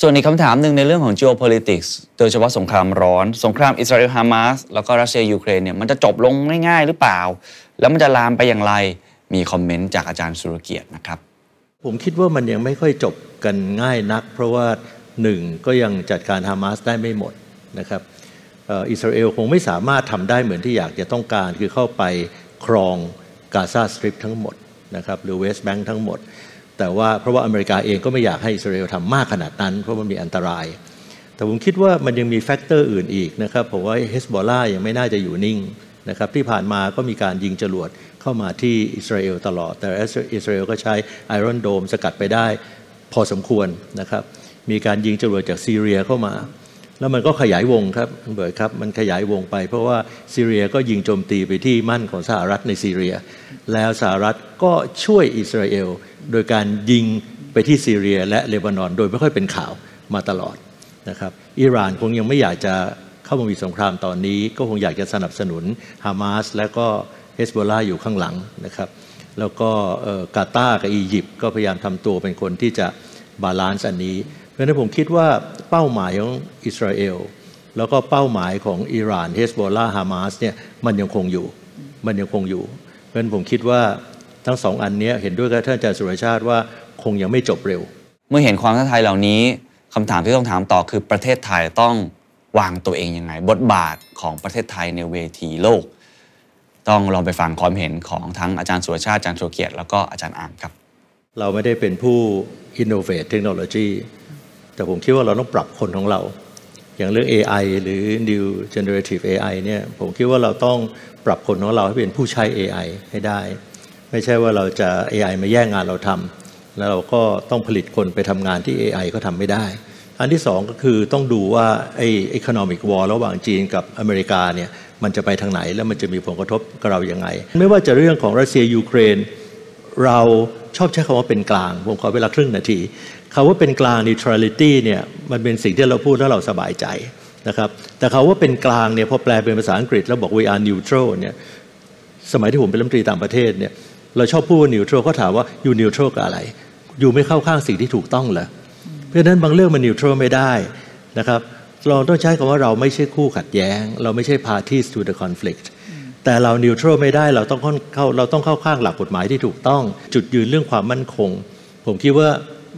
ส่วนอีกคำถามหนึ่งในเรื่องของ geopolitics โดยเฉพาะสงครามร้อน สงครามอิสราเอลฮามาสแล้วก็รัสเซียยูเครนเนี่ยมันจะจบลงง่ายๆหรือเปล่า แล้วมันจะลามไปอย่างไรมีคอมเมนต์จากอาจารย์สุรเกียรตินะครับ ผมคิดว่ามันยังไม่ค่อยจบกันง่ายนัก เพราะว่าหนึ่งก็ยังจัดการฮามาสได้ไม่หมดนะครับอิสราเอลคงไม่สามารถทำได้เหมือนที่อยากจะต้องการคือเข้าไปครอง Gaza Strip ทั้งหมดนะครับหรือ West Bank ทั้งหมด แต่ว่าเพราะว่าอเมริกาเองก็ไม่อยากให้อิสราเอลทำมากขนาดนั้น เพราะมันมีอันตราย แต่ผมคิดว่ามันยังมี factor อื่นอีกนะครับผมว่าเฮซบอลเลาะห์ยังไม่น่าจะอยู่นิ่งนะครับที่ผ่านมาก็มีการยิงจรวดเข้ามาที่อิสราเอลตลอด แต่อิสราเอลก็ใช้ Iron Dome สกัดไปได้พอสมควรนะครับมีการยิงจรวดจากซีเรียเข้ามา แล้วมันก็ขยายวงครับคุณเบิร์ดครับ มันขยายวงไป เพราะว่าซีเรียก็ยิงโจมตีไปที่มั่นของสหรัฐในซีเรีย แล้วสหรัฐก็ช่วยอิสราเอล โดยการยิงไปที่ซีเรียและเลบานอน โดยไม่ค่อยเป็นข่าวมาตลอดนะครับอิหร่านคงยังไม่อยากจะเข้ามามีสงครามตอนนี้ ก็คงอยากจะสนับสนุนฮามาสและก็เฮซบอลเลาะห์อยู่ข้างหลังนะครับแล้วก็กาตาร์กับอียิปต์ก็พยายามทำตัวเป็นคนที่จะ balance อันนี้ เพราะฉะนั้นผมคิดว่า เป้าหมายของอิสราเอลแล้วก็เป้าหมายของอิหร่านเฮสโบลาฮามาสเนี่ยมันยังคงอยู่มันยังคงอยู่ เพราะฉะนั้นผมคิดว่าทั้งสองอันเนี้ยเห็นด้วยกับท่านอาจารย์สุรชาติว่าคงยังไม่จบเร็ว เมื่อเห็นความท้าทายเหล่านี้คำถามที่ต้องถามต่อคือประเทศไทยต้องวางตัวเองยังไง บทบาทของประเทศไทยในเวทีโลก ต้องลองไปฟังความเห็นของทั้งอาจารย์สุรชาติอาจารย์สุรเกียรติแล้วก็อาจารย์อามครับ เราไม่ได้เป็นผู้ innovate เทคโนโลยี แต่ผมคิดว่าเราต้องปรับคนของเรา อย่างเรื่อง AI หรือ new generative AI เนี่ยผมคิดว่าเราต้องปรับคนของเราให้เป็นผู้ใช้ AI ให้ได้ ไม่ใช่ว่าเราจะ AI มาแย่งงานเราทำแล้วเราก็ต้องผลิตคนไปทำงานที่ AI ก็ทำไม่ได้ อันที่สองก็คือต้องดูว่าไอ้ economic war ระหว่างจีนกับอเมริกาเนี่ยมันจะไปทางไหนแล้วมันจะมีผลกระทบกับเราอย่างไง ไม่ว่าจะเรื่องของรัสเซียยูเครน เราชอบใช้คำว่าเป็นกลาง ผมขอเวลาครึ่งนาที คำว่าเป็นกลาง neutrality เนี่ยมันเป็นสิ่งที่เราพูดแล้วเราสบายใจนะครับแต่คำว่าเป็นกลางเนี่ยพอแปลเป็นภาษาอังกฤษแล้วบอก we are neutral เนี่ยสมัยที่ผมเป็นรัฐมนตรีต่างประเทศเนี่ยเราชอบพูดว่า neutral เขาถามว่า you neutral กับอะไร อยู่ไม่เข้าข้างสิ่งที่ถูกต้องเหรอเพราะฉะนั้นบางเรื่องมัน neutral ไม่ได้นะครับเราต้องใช้คำว่าเราไม่ใช่คู่ขัดแย้ง เราไม่ใช่ parties to the conflict แต่เรานิวทรัลไม่ได้เราต้องเข้าเราต้องเข้าข้างหลักกฎหมายที่ถูกต้อง จุดยืนเรื่องความมั่นคง ผมคิดว่า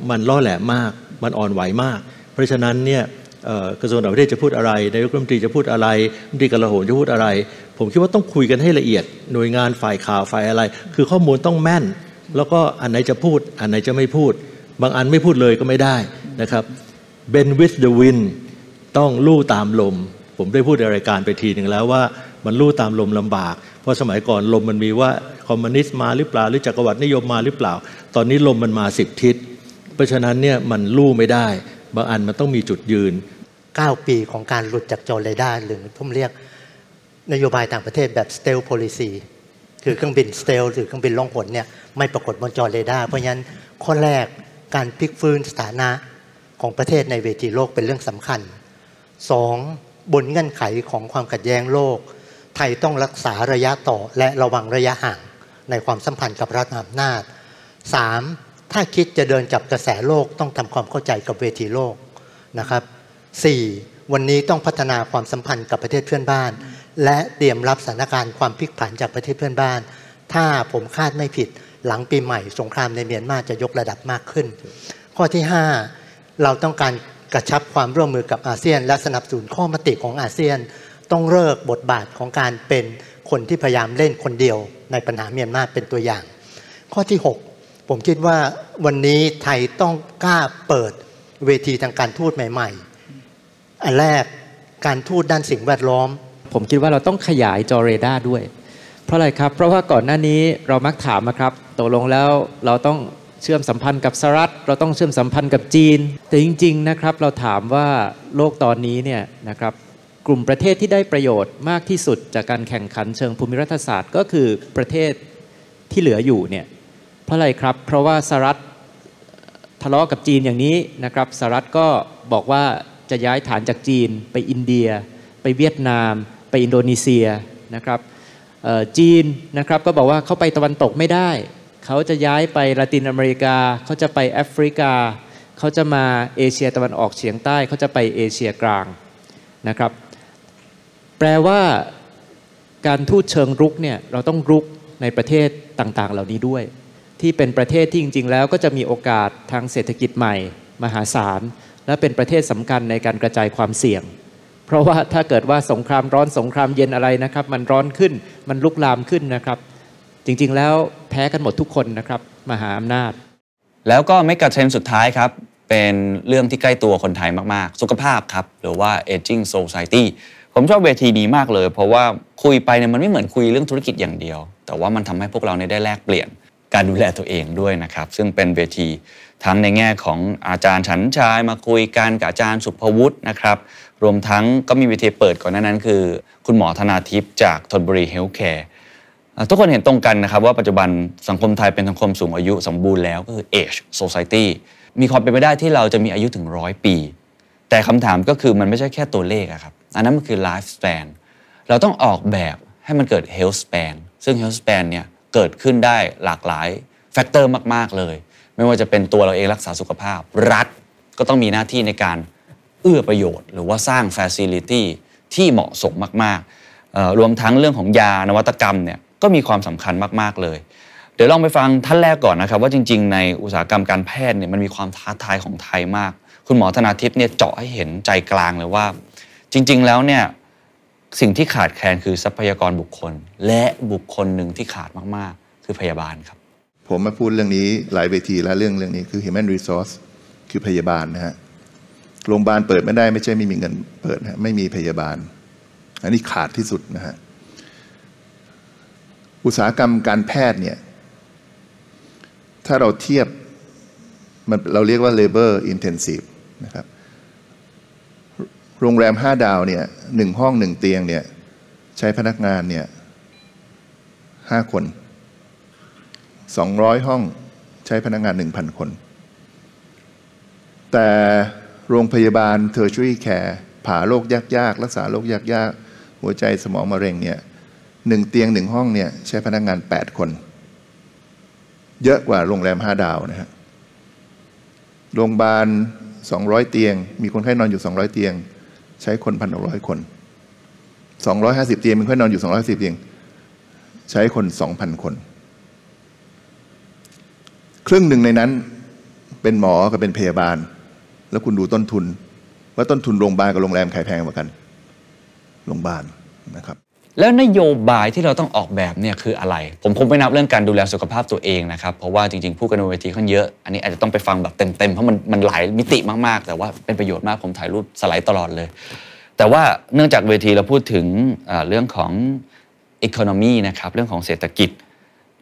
มันล่อแหลมมาก มันอ่อนไหวมาก เพราะฉะนั้นเนี่ยกระทรวงต่างประเทศจะพูดอะไรนายกรัฐมนตรีจะพูดอะไรรัฐมนตรีกลาโหมจะพูดอะไร ผมคิดว่าต้องคุยกันให้ละเอียด หน่วยงานฝ่ายข่าวฝ่ายอะไร คือข้อมูลต้องแม่น แล้วก็อันไหนจะพูด อันไหนจะไม่พูด บางอันไม่พูดเลยก็ไม่ได้นะครับ Ben with the wind ต้องลู่ตามลม ผมได้พูดในรายการไปทีหนึ่งแล้วว่ามันลู่ตามลมลำบาก เพราะสมัยก่อนลมมันมีว่าคอมมิวนิสต์มาหรือเปล่าหรือจักรวรรดินิยมมาหรือเปล่า ตอนนี้ลมมันมาสิบทิศ ราะฉะนั้นเนี่ยมันลู่ไม่ได้ บางอันมันต้องมีจุดยืน 9 ปีของการหลุดจากจอร์เรดาหรือผมเรียกนโยบายต่างประเทศแบบ stealth policy คือเครื่องบิน stealth หรือเครื่องบินล่องหนเนี่ยไม่ปรากฏบนจอเรดาร์เพราะฉะนั้นข้อแรกการพลิกฟื้นสถานะของประเทศในเวทีโลกเป็นเรื่องสำคัญ 2. บนเงื่อนไขของความขัดแย้งโลก ไทยต้องรักษาระยะต่อและระวังระยะห่างในความสัมพันธ์กับรัฐอำนาจ 3. ถ้าคิดจะเดินจับกระแสโลกต้องทำความเข้าใจกับเวทีโลกนะครับ 4. วันนี้ต้องพัฒนาความสัมพันธ์กับประเทศเพื่อนบ้าน และเตรียมรับสถานการณ์ความพลิกผันจากประเทศเพื่อนบ้าน ถ้าผมคาดไม่ผิดหลังปีใหม่ สงครามในเมียนมาจะยกระดับมากขึ้น ข้อที่ 5 เราต้องการกระชับความร่วมมือกับอาเซียน และสนับสนุนข้อมติของอาเซียน ต้องเลิกบทบาทของการเป็นคนที่พยายามเล่นคนเดียวในปัญหาเมียนมาเป็นตัวอย่าง ข้อที่ 6 ผมคิดว่าวันนี้ไทยต้องกล้าเปิดเวทีทางการทูตใหม่ ๆ อันแรกการทูตด้านสิ่งแวดล้อม ผมคิดว่าเราต้องขยายจอเรดาร์ด้วย เพราะอะไรครับ เพราะว่าก่อนหน้านี้เรามักถามนะครับตกลงแล้วเราต้องเชื่อมสัมพันธ์กับสหรัฐ เราต้องเชื่อมสัมพันธ์กับจีน แต่จริง ๆนะครับ เราถามว่าโลกตอนนี้เนี่ยนะครับกลุ่มประเทศที่ได้ประโยชน์มากที่สุดจากการแข่งขันเชิงภูมิรัฐศาสตร์ ก็คือประเทศที่เหลืออยู่เนี่ย ราะอะไรครับ เพราะว่าสหรัฐทะเลาะกับจีนอย่างนี้นะครับสหรัฐก็บอกว่าจะย้ายฐานจากจีนไปอินเดีย ไปเวียดนาม ไปอินโดนีเซียนะครับจีนนะครับก็บอกว่าเขาไปตะวันตกไม่ได้ เขาจะย้ายไปละตินอเมริกา เขาจะไปแอฟริกา เขาจะมาเอเชียตะวันออกเฉียงใต้ เขาจะไปเอเชียกลางนะครับแปลว่าการทูตเชิงรุกเนี่ยเราต้องรุกในประเทศต่างๆ เหล่านี้ด้วย ที่เป็นประเทศที่จริง ๆ แล้วก็จะมีโอกาสทางเศรษฐกิจใหม่ มหาศาล และเป็นประเทศสำคัญในการกระจายความเสี่ยง เพราะว่าถ้าเกิดว่าสงครามร้อนสงครามเย็นอะไรนะครับ มันร้อนขึ้นมันลุกลามขึ้นนะครับ จริงๆแล้วแพ้กันหมดทุกคนนะครับมหาอำนาจ แล้วก็ไม่กระเทรนสุดท้ายครับเป็นเรื่องที่ใกล้ตัวคนไทยมากๆ สุขภาพครับ หรือว่า aging society ผมชอบเวทีนี้มากเลย เพราะว่าคุยไปเนี่ยมันไม่เหมือนคุยเรื่องธุรกิจอย่างเดียว แต่ว่ามันทำให้พวกเราเนี่ยได้แลกเปลี่ยน การดูแลตัวเองด้วยนะครับ ซึ่งเป็นเวทีทั้งในแง่ของอาจารย์ฉันชายมาคุยกันกับอาจารย์สุภวุฒินะครับ รวมทั้งก็มีเวทีเปิดก่อนหน้านั้น คือ คุณหมอธนาทิพย์จากทนบุรีเฮลท์แคร์ทุกคนเห็นตรงกันนะครับว่าปัจจุบันสังคมไทยเป็นสังคมสูงอายุสมบูรณ์แล้วก็คือ age society มีความเป็นไปได้ที่เราจะมีอายุถึงร้อยปี แต่คำถามก็คือมันไม่ใช่แค่ตัวเลขอะครับ อันนั้นมันคือ life span เราต้องออกแบบให้มันเกิด health span ซึ่ง health span เนี่ย เกิดขึ้นได้หลากหลายแฟกเตอร์มาก ๆ เลย ไม่ว่าจะเป็นตัวเราเองรักษาสุขภาพ รัฐก็ต้องมีหน้าที่ในการเอื้อประโยชน์ หรือว่าสร้าง facility ที่เหมาะสมมากๆ รวมทั้งเรื่องของยานวัตกรรมเนี่ยก็มีความสำคัญมากๆเลย เดี๋ยวลองไปฟังท่านแรกก่อนนะครับ ว่าจริง ๆ ในอุตสาหกรรมการแพทย์เนี่ยมันมีความท้าทายของไทยมาก คุณหมอธนาทิพย์เนี่ยเจาะให้เห็นใจกลางเลยว่า จริง ๆ แล้วเนี่ย สิ่งที่ขาดแคลนคือทรัพยากรบุคคล และบุคคลหนึ่งที่ขาดมากๆ คือพยาบาลครับ ผมมาพูดเรื่องนี้หลายเวทีแล้วเรื่องเรื่องนี้คือ human resource คือพยาบาลนะฮะโรงพยาบาลเปิดไม่ได้ไม่ใช่ไม่มีเงินเปิดนะไม่มีพยาบาล อันนี้ขาดที่สุดนะฮะอุตสาหกรรมการแพทย์เนี่ยถ้าเราเทียบมันเราเรียกว่า labor intensive นะครับ โรงแรมห้าดาวเนี่ยหนึ่งห้องหนึ่งเตียงเนี่ยใช้พนักงานเนี่ยห้าคนสองร้อยห้องใช้พนักงานหนึ่งพันคน แต่โรงพยาบาลเทอร์ช่วยแคร์ผ่าโรคยากๆ รักษาโรคยากๆ หัวใจสมองมะเร็งเนี่ยหนึ่งเตียงหนึ่งห้องเนี่ยใช้พนักงานแปดคน เยอะกว่าโรงแรมห้าดาวนะฮะโรงพยาบาลสองร้อยเตียง มีคนไข้นอนอยู่สองร้อยเตียง ใช้คนพันหกร้อยคนสองร้อยห้าสิบเตียงมีคนไข้นอนอยู่สองร้อยสิบเตียง ใช้คนสองพันคน ครึ่งหนึ่งในนั้นเป็นหมอกับเป็นพยาบาล แล้วคุณดูต้นทุน ว่าต้นทุนโรงพยาบาลกับโรงแรมใครแพงกว่ากัน โรงพยาบาลนะครับ แล้วนโยบายที่เราต้องออกแบบเนี่ยคืออะไร ผมคงไม่นับเรื่องการดูแลสุขภาพตัวเองนะครับ เพราะว่าจริงๆพูดกันบนเวทีค่อนเยอะ อันนี้อาจจะต้องไปฟังแบบเต็มๆ เพราะมันมันหลายมิติมากๆ แต่ว่าเป็นประโยชน์มากผมถ่ายรูปสไลด์ตลอดเลย แต่ว่าเนื่องจากเวทีเราพูดถึงเรื่องของ economy นะครับเรื่องของเศรษฐกิจ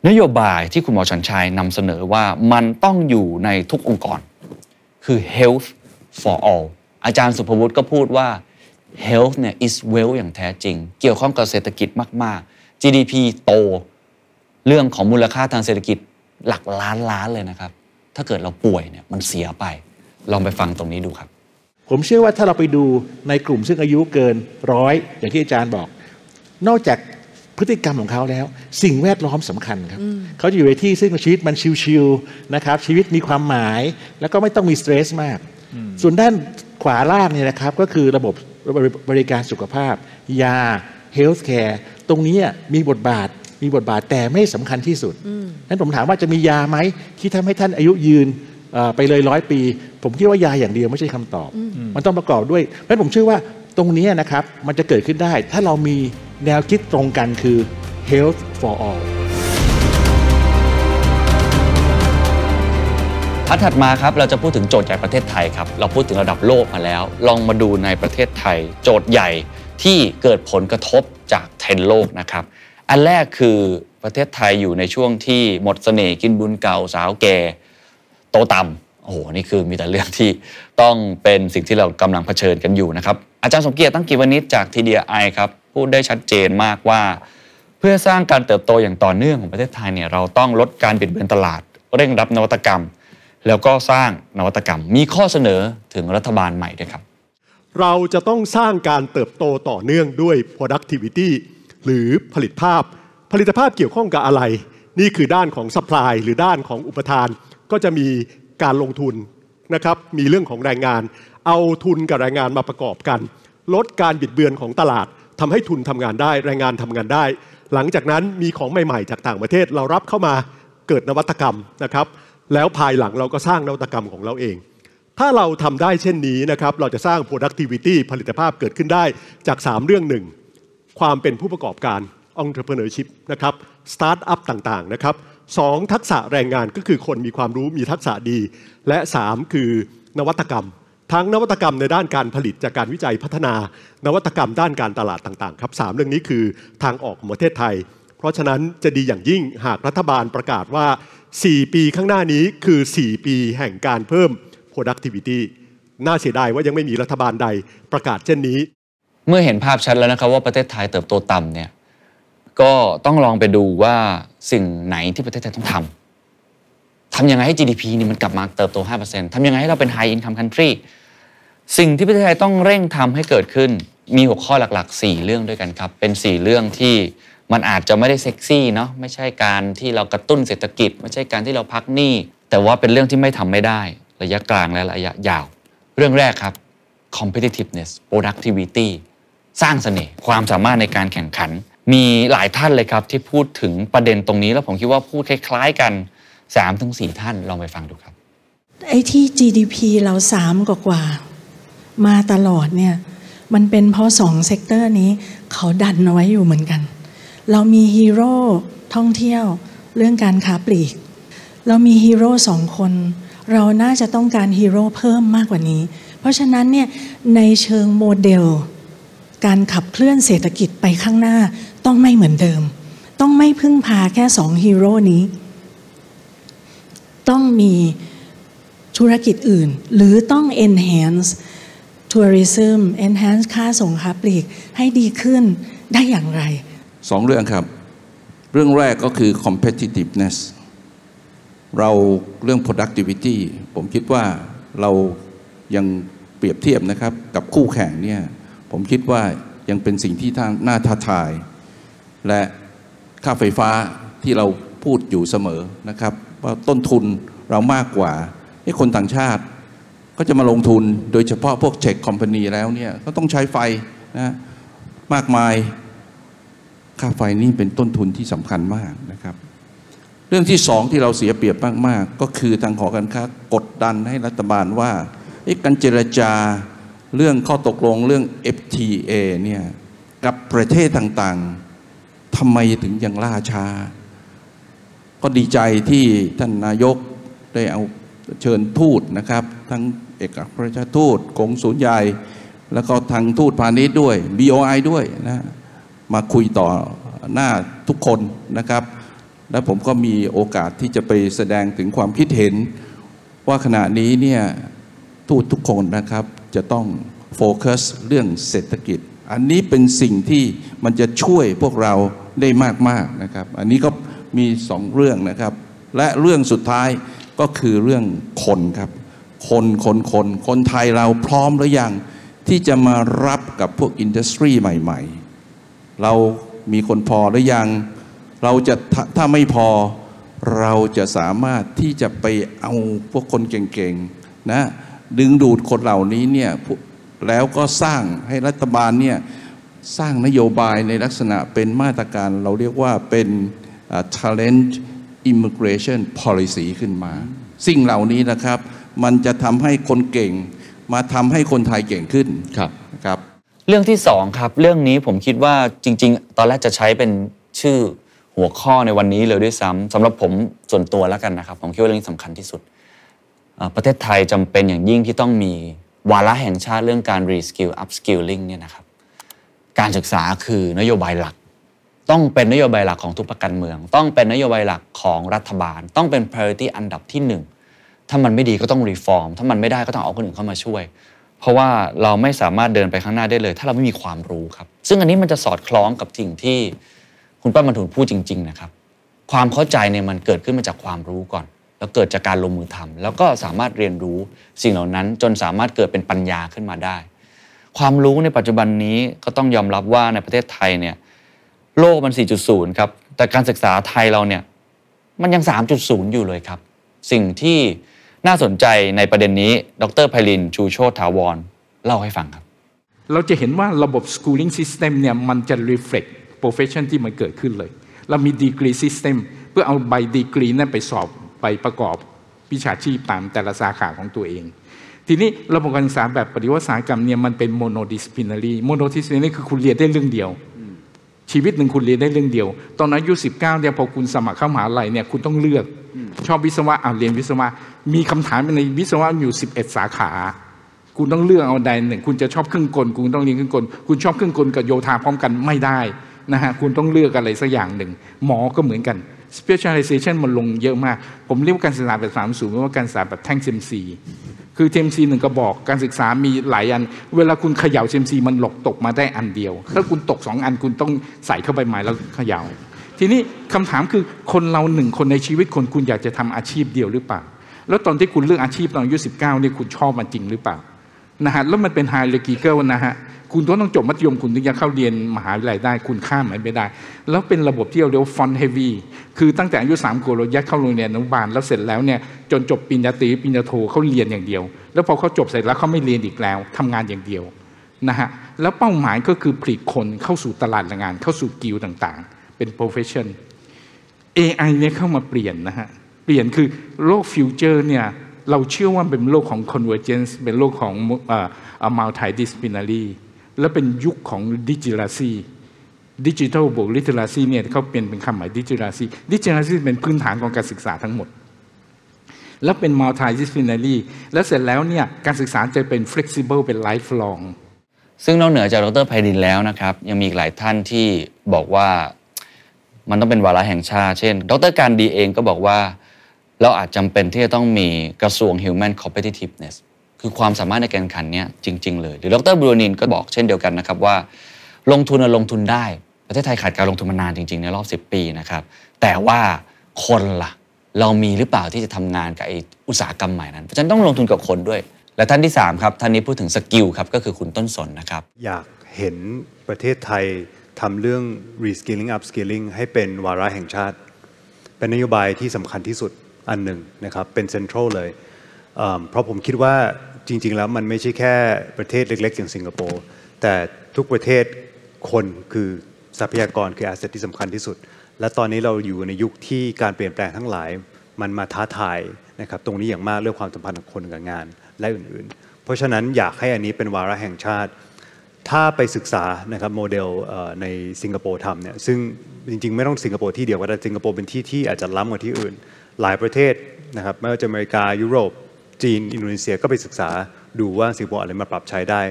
นโยบายที่คุณหมอชันชัยนำเสนอว่ามันต้องอยู่ในทุกองค์กร คือ health for all อาจารย์สุภวุฒิก็พูดว่า health เนี่ย is wealth อย่างแท้จริง เกี่ยวข้องกับเศรษฐกิจมาก ๆ GDP โต เรื่องของมูลค่าทางเศรษฐกิจหลักล้านล้านเลยนะครับ ถ้าเกิดเราป่วยเนี่ยมันเสียไป ลองไปฟังตรงนี้ดูครับ ผมเชื่อว่าถ้าเราไปดูในกลุ่มซึ่งอายุเกินร้อยอย่างที่อาจารย์บอก นอกจากพฤติกรรมของเขาแล้ว สิ่งแวดล้อมสำคัญครับเขาจะอยู่ในที่ซึ่งชีวิตมันชิวๆนะครับชีวิตมีความหมาย แล้วก็ไม่ต้องมี stress มาก ส่วนด้านขวาล่างเนี่ยนะครับก็คือระบบบริการสุขภาพ ยา healthcare ตรงนี้มีบทบาทมีบทบาทแต่ไม่สำคัญที่สุดนั้นผมถามว่าจะมียาไหมที่ทำให้ท่านอายุยืนเอ่อไปเลยร้อยปี ผมคิดว่ายาอย่างเดียวไม่ใช่คำตอบ มันต้องประกอบด้วยเพราะฉะนั้นผมเชื่อว่าตรงนี้นะครับมันจะเกิดขึ้นได้ ถ้าเรามีแนวคิดตรงกันคือ health for all พัดถัดมาครับเราจะพูดถึงโจทย์ใหญ่ประเทศไทยครับเราพูดถึงระดับโลกมาแล้ว ลองมาดูในประเทศไทย โจทย์ใหญ่ที่เกิดผลกระทบจากเทรนด์โลกนะครับอันแรกคือประเทศไทยอยู่ในช่วงที่หมดเสน่ห์กินบุญเก่าสาวแก่โตต่ำโอ้โหนี่คือมีแต่เรื่องที่ต้องเป็นสิ่งที่เรากำลังเผชิญกันอยู่นะครับอาจารย์สมเกียรติตั้งกิวณิชจาก TDI ครับพูดได้ชัดเจนมากว่า เพื่อสร้างการเติบโตอย่างต่อเนื่องของประเทศไทยเนี่ยเราต้องลดการบิดเบือนตลาดเร่งรับนวัตกรรม แล้วก็สร้างนวัตกรรม มีข้อเสนอถึงรัฐบาลใหม่ด้วยครับ เราจะต้องสร้างการเติบโตต่อเนื่องด้วย productivity หรือผลิตภาพ ผลิตภาพเกี่ยวข้องกับอะไร นี่คือด้านของ supply หรือด้านของอุปทาน ก็จะมีการลงทุนนะครับ มีเรื่องของแรงงาน เอาทุนกับแรงงานมาประกอบกัน ลดการบิดเบือนของตลาดทำให้ทุนทำงานได้ แรงงานทำงานได้ หลังจากนั้นมีของใหม่ ๆ จากต่างประเทศเรารับเข้ามาเกิดนวัตกรรมนะครับ แล้วภายหลังเราก็สร้างนวัตกรรมของเราเอง ถ้าเราทำได้เช่นนี้นะครับ เราจะสร้าง productivity ผลิตภาพเกิดขึ้นได้จาก 3 เรื่องหนึ่งความเป็นผู้ประกอบการ entrepreneurship นะครับ start up ต่างๆนะครับสองทักษะแรงงานก็คือคนมีความรู้มีทักษะดี และ 3 คือนวัตกรรม ทั้งนวัตกรรมในด้านการผลิตจากการวิจัยพัฒนา นวัตกรรมด้านการตลาดต่างๆครับสามเรื่องนี้คือทางออกของประเทศไทย เพราะฉะนั้นจะดีอย่างยิ่งหากรัฐบาลประกาศว่า 4 ปีข้างหน้านี้คือ 4 ปีแห่งการเพิ่ม productivity น่าเสียดายว่ายังไม่มีรัฐบาลใดประกาศเช่นนี้ เมื่อเห็นภาพชัดแล้วนะครับว่าประเทศไทยเติบโตต่ำเนี่ยก็ต้องลองไปดูว่าสิ่งไหนที่ประเทศไทยต้องทำทำยังไงให้ GDP นี่มันกลับมาเติบโต 5%ทำยังไงให้เราเป็น High Income Country สิ่งที่ประเทศไทยต้องเร่งทำให้เกิดขึ้นมีหัวข้อหลัก ๆ 4 เรื่องด้วยกันครับ เป็น 4 เรื่องที่ มันอาจจะไม่ได้เซ็กซี่เนาะไม่ใช่การที่เรากระตุ้นเศรษฐกิจ ไม่ใช่การที่เราพักหนี้แต่ว่าเป็นเรื่องที่ไม่ทำไม่ได้ ระยะกลางและระยะยาว เรื่องแรกครับ competitiveness productivity สร้างเสน่ห์ความสามารถในการแข่งขัน มีหลายท่านเลยครับที่พูดถึงประเด็นตรงนี้ แล้วผมคิดว่าพูดคล้ายๆกัน 3-4ถึงท่านลองไปฟังดูครับไอ้ที่ GDP เราสามกว่ามาตลอดเนี่ยมันเป็นเพราะสอง sector นี้เขาดันเอาไว้อยู่เหมือนกัน เรามีฮีโร่ท่องเที่ยวเรื่องการค้าปลีก เรามีฮีโร่สองคน เราน่าจะต้องการฮีโร่เพิ่มมากกว่านี้ เพราะฉะนั้นเนี่ยในเชิงโมเดล การขับเคลื่อนเศรษฐกิจไปข้างหน้าต้องไม่เหมือนเดิม ต้องไม่พึ่งพาแค่สองฮีโร่นี้ ต้องมีธุรกิจอื่น หรือต้อง enhance tourism enhance ค่าส่งค้าปลีกให้ดีขึ้นได้อย่างไร สองเรื่องครับ เรื่องแรกก็คือ competitiveness เราเรื่อง productivity ผมคิดว่าเรายังเปรียบเทียบนะครับ กับคู่แข่งเนี่ยผมคิดว่ายังเป็นสิ่งที่ท่าน่าท้าทาย และค่าไฟฟ้าที่เราพูดอยู่เสมอนะครับ ว่าต้นทุนเรามากกว่าให้คนต่างชาติก็จะมาลงทุนโดยเฉพาะพวกเช็คคอมพานีแล้วเนี่ยก็ต้องใช้ไฟนะมากมาย ค่าไฟนี่เป็นต้นทุนที่สำคัญมากนะครับ เรื่องที่สองที่เราเสียเปรียบมากๆ ก็คือทางหอการค้ากดดันให้รัฐบาลว่าการเจรจาเรื่องข้อตกลงเรื่อง FTA เนี่ยกับประเทศต่างๆทำไมถึงยังล่าช้า ก็ดีใจที่ท่านนายกได้เอาเชิญทูตนะครับ ทั้งเอกอัครราชทูตกงศูนใหญ่ แล้วก็ทางทูตพาณิชย์ด้วย BOI ด้วยนะ มาคุยต่อหน้าทุกคนนะครับ และผมก็มีโอกาสที่จะไปแสดงถึงความคิดเห็น ว่าขณะนี้เนี่ยทูตทุกคนนะครับจะต้องโฟกัสเรื่องเศรษฐกิจ อันนี้เป็นสิ่งที่มันจะช่วยพวกเราได้มากๆนะครับ อันนี้ก็มีสองเรื่องนะครับ และเรื่องสุดท้ายก็คือเรื่องคนครับ คนคนคนคนไทยเราพร้อมหรือยังที่จะมารับกับพวกอินดัสทรีใหม่ ๆ เรามีคนพอหรือยัง เราจะถ้าถ้าไม่พอเราจะสามารถที่จะไปเอาพวกคนเก่งๆนะดึงดูดคนเหล่านี้เนี่ยพวกแล้วก็สร้างให้รัฐบาลเนี่ยสร้างนโยบายในลักษณะเป็นมาตรการเราเรียกว่าเป็นอ่า talent immigration policy ขึ้นมา สิ่งเหล่านี้นะครับ มันจะทำให้คนเก่ง มาทำให้คนไทยเก่งขึ้นครับครับ เรื่องที่สองครับ เรื่องนี้ผมคิดว่าจริง ๆ ตอนแรกจะใช้เป็นชื่อหัวข้อในวันนี้เลยด้วยซ้ำสำหรับผมส่วนตัวแล้วกันนะครับ ผมคิดว่าเรื่องนี้สำคัญที่สุด ประเทศไทยจำเป็นอย่างยิ่งที่ต้องมีวาระแห่งชาติเรื่องการ reskill upskilling เนี่ยนะครับ การศึกษาคือนโยบายหลัก ต้องเป็นนโยบายหลักของทุกพรรคการเมือง ต้องเป็นนโยบายหลักของรัฐบาล ต้องเป็น priority อันดับที่หนึ่งถ้ามันไม่ดีก็ต้อง reform ถ้ามันไม่ได้ก็ต้องเอาคนอื่นเข้ามาช่วย เพราะว่าเราไม่สามารถเดินไปข้างหน้าได้เลย ถ้าเราไม่มีความรู้ครับ ซึ่งอันนี้มันจะสอดคล้องกับสิ่งที่คุณป้าบรรทุนพูดจริง ๆ นะครับ ความเข้าใจเนี่ยมันเกิดขึ้นมาจากความรู้ก่อน แล้วเกิดจากการลงมือทำแล้วก็สามารถเรียนรู้สิ่งเหล่านั้นจนสามารถเกิดเป็นปัญญาขึ้นมาได้ ความรู้ในปัจจุบันนี้ก็ต้องยอมรับว่าในประเทศไทยเนี่ยโลกมัน 4.0 ครับ แต่การศึกษาไทยเราเนี่ยมันยัง 3.0 อยู่เลยครับ สิ่งที่ น่าสนใจในประเด็นนี้ ดรไพลิน ชูโชตถาวร เล่าให้ฟังครับ เราจะเห็นว่าระบบ schooling system เนี่ยมันจะ reflect profession ที่มันเกิดขึ้นเลย เรามี degree system เพื่อเอาใบดีกรีนั่นไปสอบไปประกอบวิชาชีพตามแต่ละสาขาของตัวเอง ทีนี้ระบบการศึกษาแบบปฏิวัติอุตสากรรมเนี่ยมันเป็น monodisciplinary monodisciplinary คือคุณเรียนได้เรื่องเดียว ชีวิตหนึ่งคุณเรียนได้เรื่องเดียว ตอนอายุ19เนี่ยพอคุณสมัครเข้ามหาลัยเนี่ยคุณต้องเลือก ชอบวิศวะอ่าเรียนวิศวะ มีคำถามในวิศวะอยู่11สาขา คุณต้องเลือกเอาใดหนึ่ง คุณจะชอบเครื่องกล คุณต้องเรียนเครื่องกล คุณชอบเครื่องกลกับโยธาพร้อมกันไม่ได้นะฮะคุณต้องเลือกอะไรสักอย่างหนึ่ง หมอก็เหมือนกัน specialization มันลงเยอะมาก ผมเรียกว่าการศึกษาแบบสามสูงว่าการศึกษาแบบแท่งเซมซี คือเจมซีหนึ่งกระบอกการศึกษามีหลายอัน เวลาคุณเขย่าเจมซีมันหลกตกมาได้อันเดียว ถ้าคุณตกสองอันคุณต้องใส่เข้าไปใหม่แล้วเขย่า ทีนี้คำถามคือคนเราหนึ่งคนในชีวิตคนคุณอยากจะทำอาชีพเดียวหรือเปล่า แล้วตอนที่คุณเลือกอาชีพตอนอายุสิบเนี่ยคุณชอบมันจริงหรือเปล่า นะฮะแล้วมันเป็น hierarchical นะฮะคุณต้องต้องจบมัธยมคุณถึงจะเข้าเรียนมหาวิทยาลัยได้ คุณข้ามมันไม่ได้ แล้วเป็นระบบที่เราเรียกว่า front heavy คือตั้งแต่อายุสามขวบเรายัดเข้าโรงเรียนอนุบาลแล้วเสร็จแล้วเนี่ยจนจบปริญญาตรีปริญญาโทเขาเรียนอย่างเดียว แล้วพอเขาจบเสร็จแล้วเขาไม่เรียนอีกแล้วทำงานอย่างเดียวนะฮะแล้วเป้าหมายก็คือผลิตคนเข้าสู่ตลาดแรงงาน เข้าสู่กิลด์ต่างๆ เป็น profession AI เนี่ยเข้ามาเปลี่ยนนะฮะเปลี่ยนคือโลก future เนี่ย เราเชื่อว่าเป็นโลกของ convergence เป็นโลกของเอ่อ multidisciplinary และเป็นยุคของ digitacy ดิจิทัลบวก literacy เนี่ยเขาเปลี่ยนเป็นคำใหม่ digitacy digitacy เป็นพื้นฐานของการศึกษาทั้งหมด แล้วเป็น multidisciplinary แล้วเสร็จแล้วเนี่ยการศึกษาจะเป็น flexible เป็น lifelong ซึ่งนอกเหนือจากดรไพรินแล้วนะครับ ยังมีอีกหลายท่านที่บอกว่ามันต้องเป็นวาระแห่งชาติ เช่น ดรการดีเองก็บอกว่า เราอาจจำเป็นที่จะต้องมีกระทรวง human competitiveness คือความสามารถในการแข่งขันเนี่ยจริง ๆ เลย หรือดรบรูนินก็บอกเช่นเดียวกันนะครับว่า ลงทุนอะลงทุนได้ ประเทศไทยขาดการลงทุนมานานจริง ๆ ในรอบ 10 ปีนะครับ แต่ว่าคนล่ะ เรามีหรือเปล่าที่จะทำงานกับไออุตสาหกรรมใหม่นั้น เพราะฉะนั้นต้องลงทุนกับคนด้วย และท่านที่ 3 ครับ ท่านนี้พูดถึง skill ครับก็คือคุณต้นสนนะครับ อยากเห็นประเทศไทยทำเรื่อง reskilling upskilling ให้เป็นวาระแห่งชาติ เป็นนโยบายที่สำคัญที่สุด อันหนึ่งนะครับเป็นเซ็นทรัลเลยเพราะผมคิดว่าจริง ๆ แล้วมันไม่ใช่แค่ประเทศเล็ก ๆ อย่างสิงคโปร์แต่ทุกประเทศคนคือทรัพยากรคือ asset ที่สำคัญที่สุด และตอนนี้เราอยู่ในยุคที่การเปลี่ยนแปลงทั้งหลาย มันมาท้าทายนะครับตรงนี้อย่างมากเรื่องความสัมพันธ์ของคนกับงานและอื่นๆ เพราะฉะนั้นอยากให้อันนี้เป็นวาระแห่งชาติ ถ้าไปศึกษานะครับโมเดลในสิงคโปร์ทำเนี่ยซึ่งจริงๆ ไม่ต้องสิงคโปร์ที่เดียวก็ได้สิงคโปร์เป็นที่ที่อาจจะล้ำกว่าที่อื่น หลายประเทศนะครับไม่ว่าจะอเมริกายุโรป จีน อินโดนีเซียก็ไปศึกษาดูว่าสิงคโปร์อะไรมาปรับใช้ได้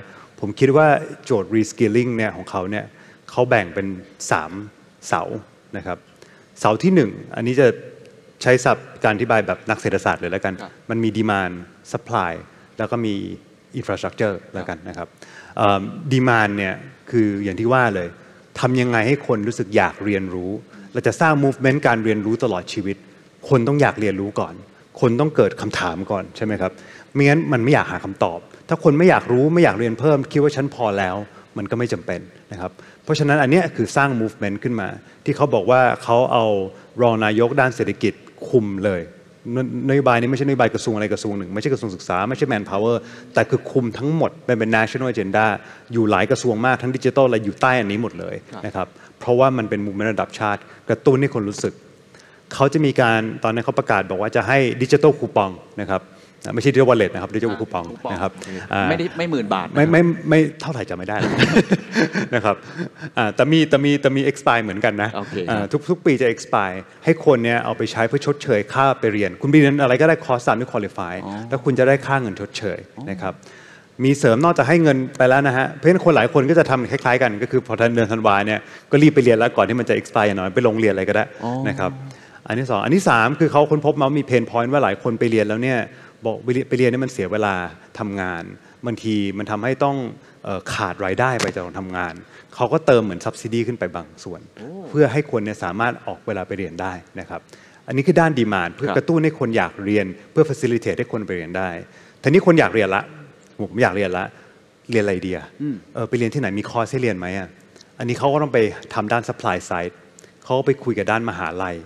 ผมคิดว่าโจทย์ reskilling เนี่ยของเขาเนี่ยเขาแบ่งเป็น 3 เสานะครับเสาที่ 1 อันนี้จะใช้ศัพท์การอธิบายแบบนักเศรษฐศาสตร์เลยแล้วกัน มันมี demand supply แล้วก็มีอินฟราสตรักเจอร์แล้วกันนะครับดีมานเนี่ยคืออย่างที่ว่าเลยทำยังไงให้คนรู้สึกอยากเรียนรู้ เราจะสร้าง movement การเรียนรู้ตลอดชีวิต คนต้องอยากเรียนรู้ก่อน คนต้องเกิดคำถามก่อนใช่ไหมครับไม่งั้นมันไม่อยากหาคำตอบ ถ้าคนไม่อยากรู้ไม่อยากเรียนเพิ่ม คิดว่าฉันพอแล้ว มันก็ไม่จำเป็นนะครับเพราะฉะนั้นอันนี้คือสร้าง movement ขึ้นมา ที่เขาบอกว่าเขาเอารองนายกด้านเศรษฐกิจคุมเลยนโยบายนี้ไม่ใช่นโยบายกระทรวงอะไรกระทรวงหนึ่งไม่ใช่กระทรวงศึกษาไม่ใช่ manpower แต่คือคุมทั้งหมดเป็นเป็น national agenda อยู่หลายกระทรวงมากทั้งดิจิทัลและอยู่ใต้อันนี้หมดเลยนะครับเพราะว่ามันเป็น movement ระดับชาติ กระตุ้นให้คนรู้สึก เขาจะมีการตอนนั้นเขาประกาศบอกว่าจะให้ดิจิทัลคูปองนะครับไม่ใช่ดิจิทัลวอลเล็ตนะครับดิจิทัลคูปองนะครับอ่าไม่ได้ไม่หมื่นบาทนะไม่ไม่ไม่เท่าไหร่จะไม่ได้นะครับอ่าแต่มีแต่มีแต่มี expire เหมือนกันนะโอเคอ่าทุกทุกปีจะ expire ให้คนเนี่ยเอาไปใช้เพื่อชดเชยค่าไปเรียน คุณไปเรียนอะไรก็ได้คอร์สตามที่ qualify แล้วคุณจะได้ค่าเงินชดเชยนะครับมีเสริมนอกจากให้เงินไปแล้วนะฮะเพราะฉะนั้นคนหลายคนก็จะทำคล้ายๆกันก็คือพอทันเดือนธันวาเนี่ยก็รีบไปเรียนแล้วก่อนที่มันจะ expire อย่างน้อยไปลงเรียนอะไรก็ได้นะครับ อันที่สองอันที่สามคือเขาค้นพบมาว่ามีเพนพอยต์ว่าหลายคนไปเรียนแล้วเนี่ยบอกไปเรียนไปเรียนเนี่ยมันเสียเวลาทำงานบางทีมันทำให้ต้องเอ่อขาดรายได้ไปจากการทำงาน เขาก็เติมเหมือน subsidy ขึ้นไปบางส่วน เพื่อให้คนเนี่ยสามารถออกเวลาไปเรียนได้นะครับ อันนี้คือด้านดีมานเพื่อกระตุ้นให้คนอยากเรียน เพื่อ facilitate ให้คนไปเรียนได้ทีนี้คนอยากเรียนละผมอยากเรียนละเรียนอะไรดีอะเออไปเรียนที่ไหนมีคอร์สให้เรียนไหมอะอันนี้เขาก็ต้องไปทำด้าน supply side เขาก็ไปคุยกับด้านมหาลัย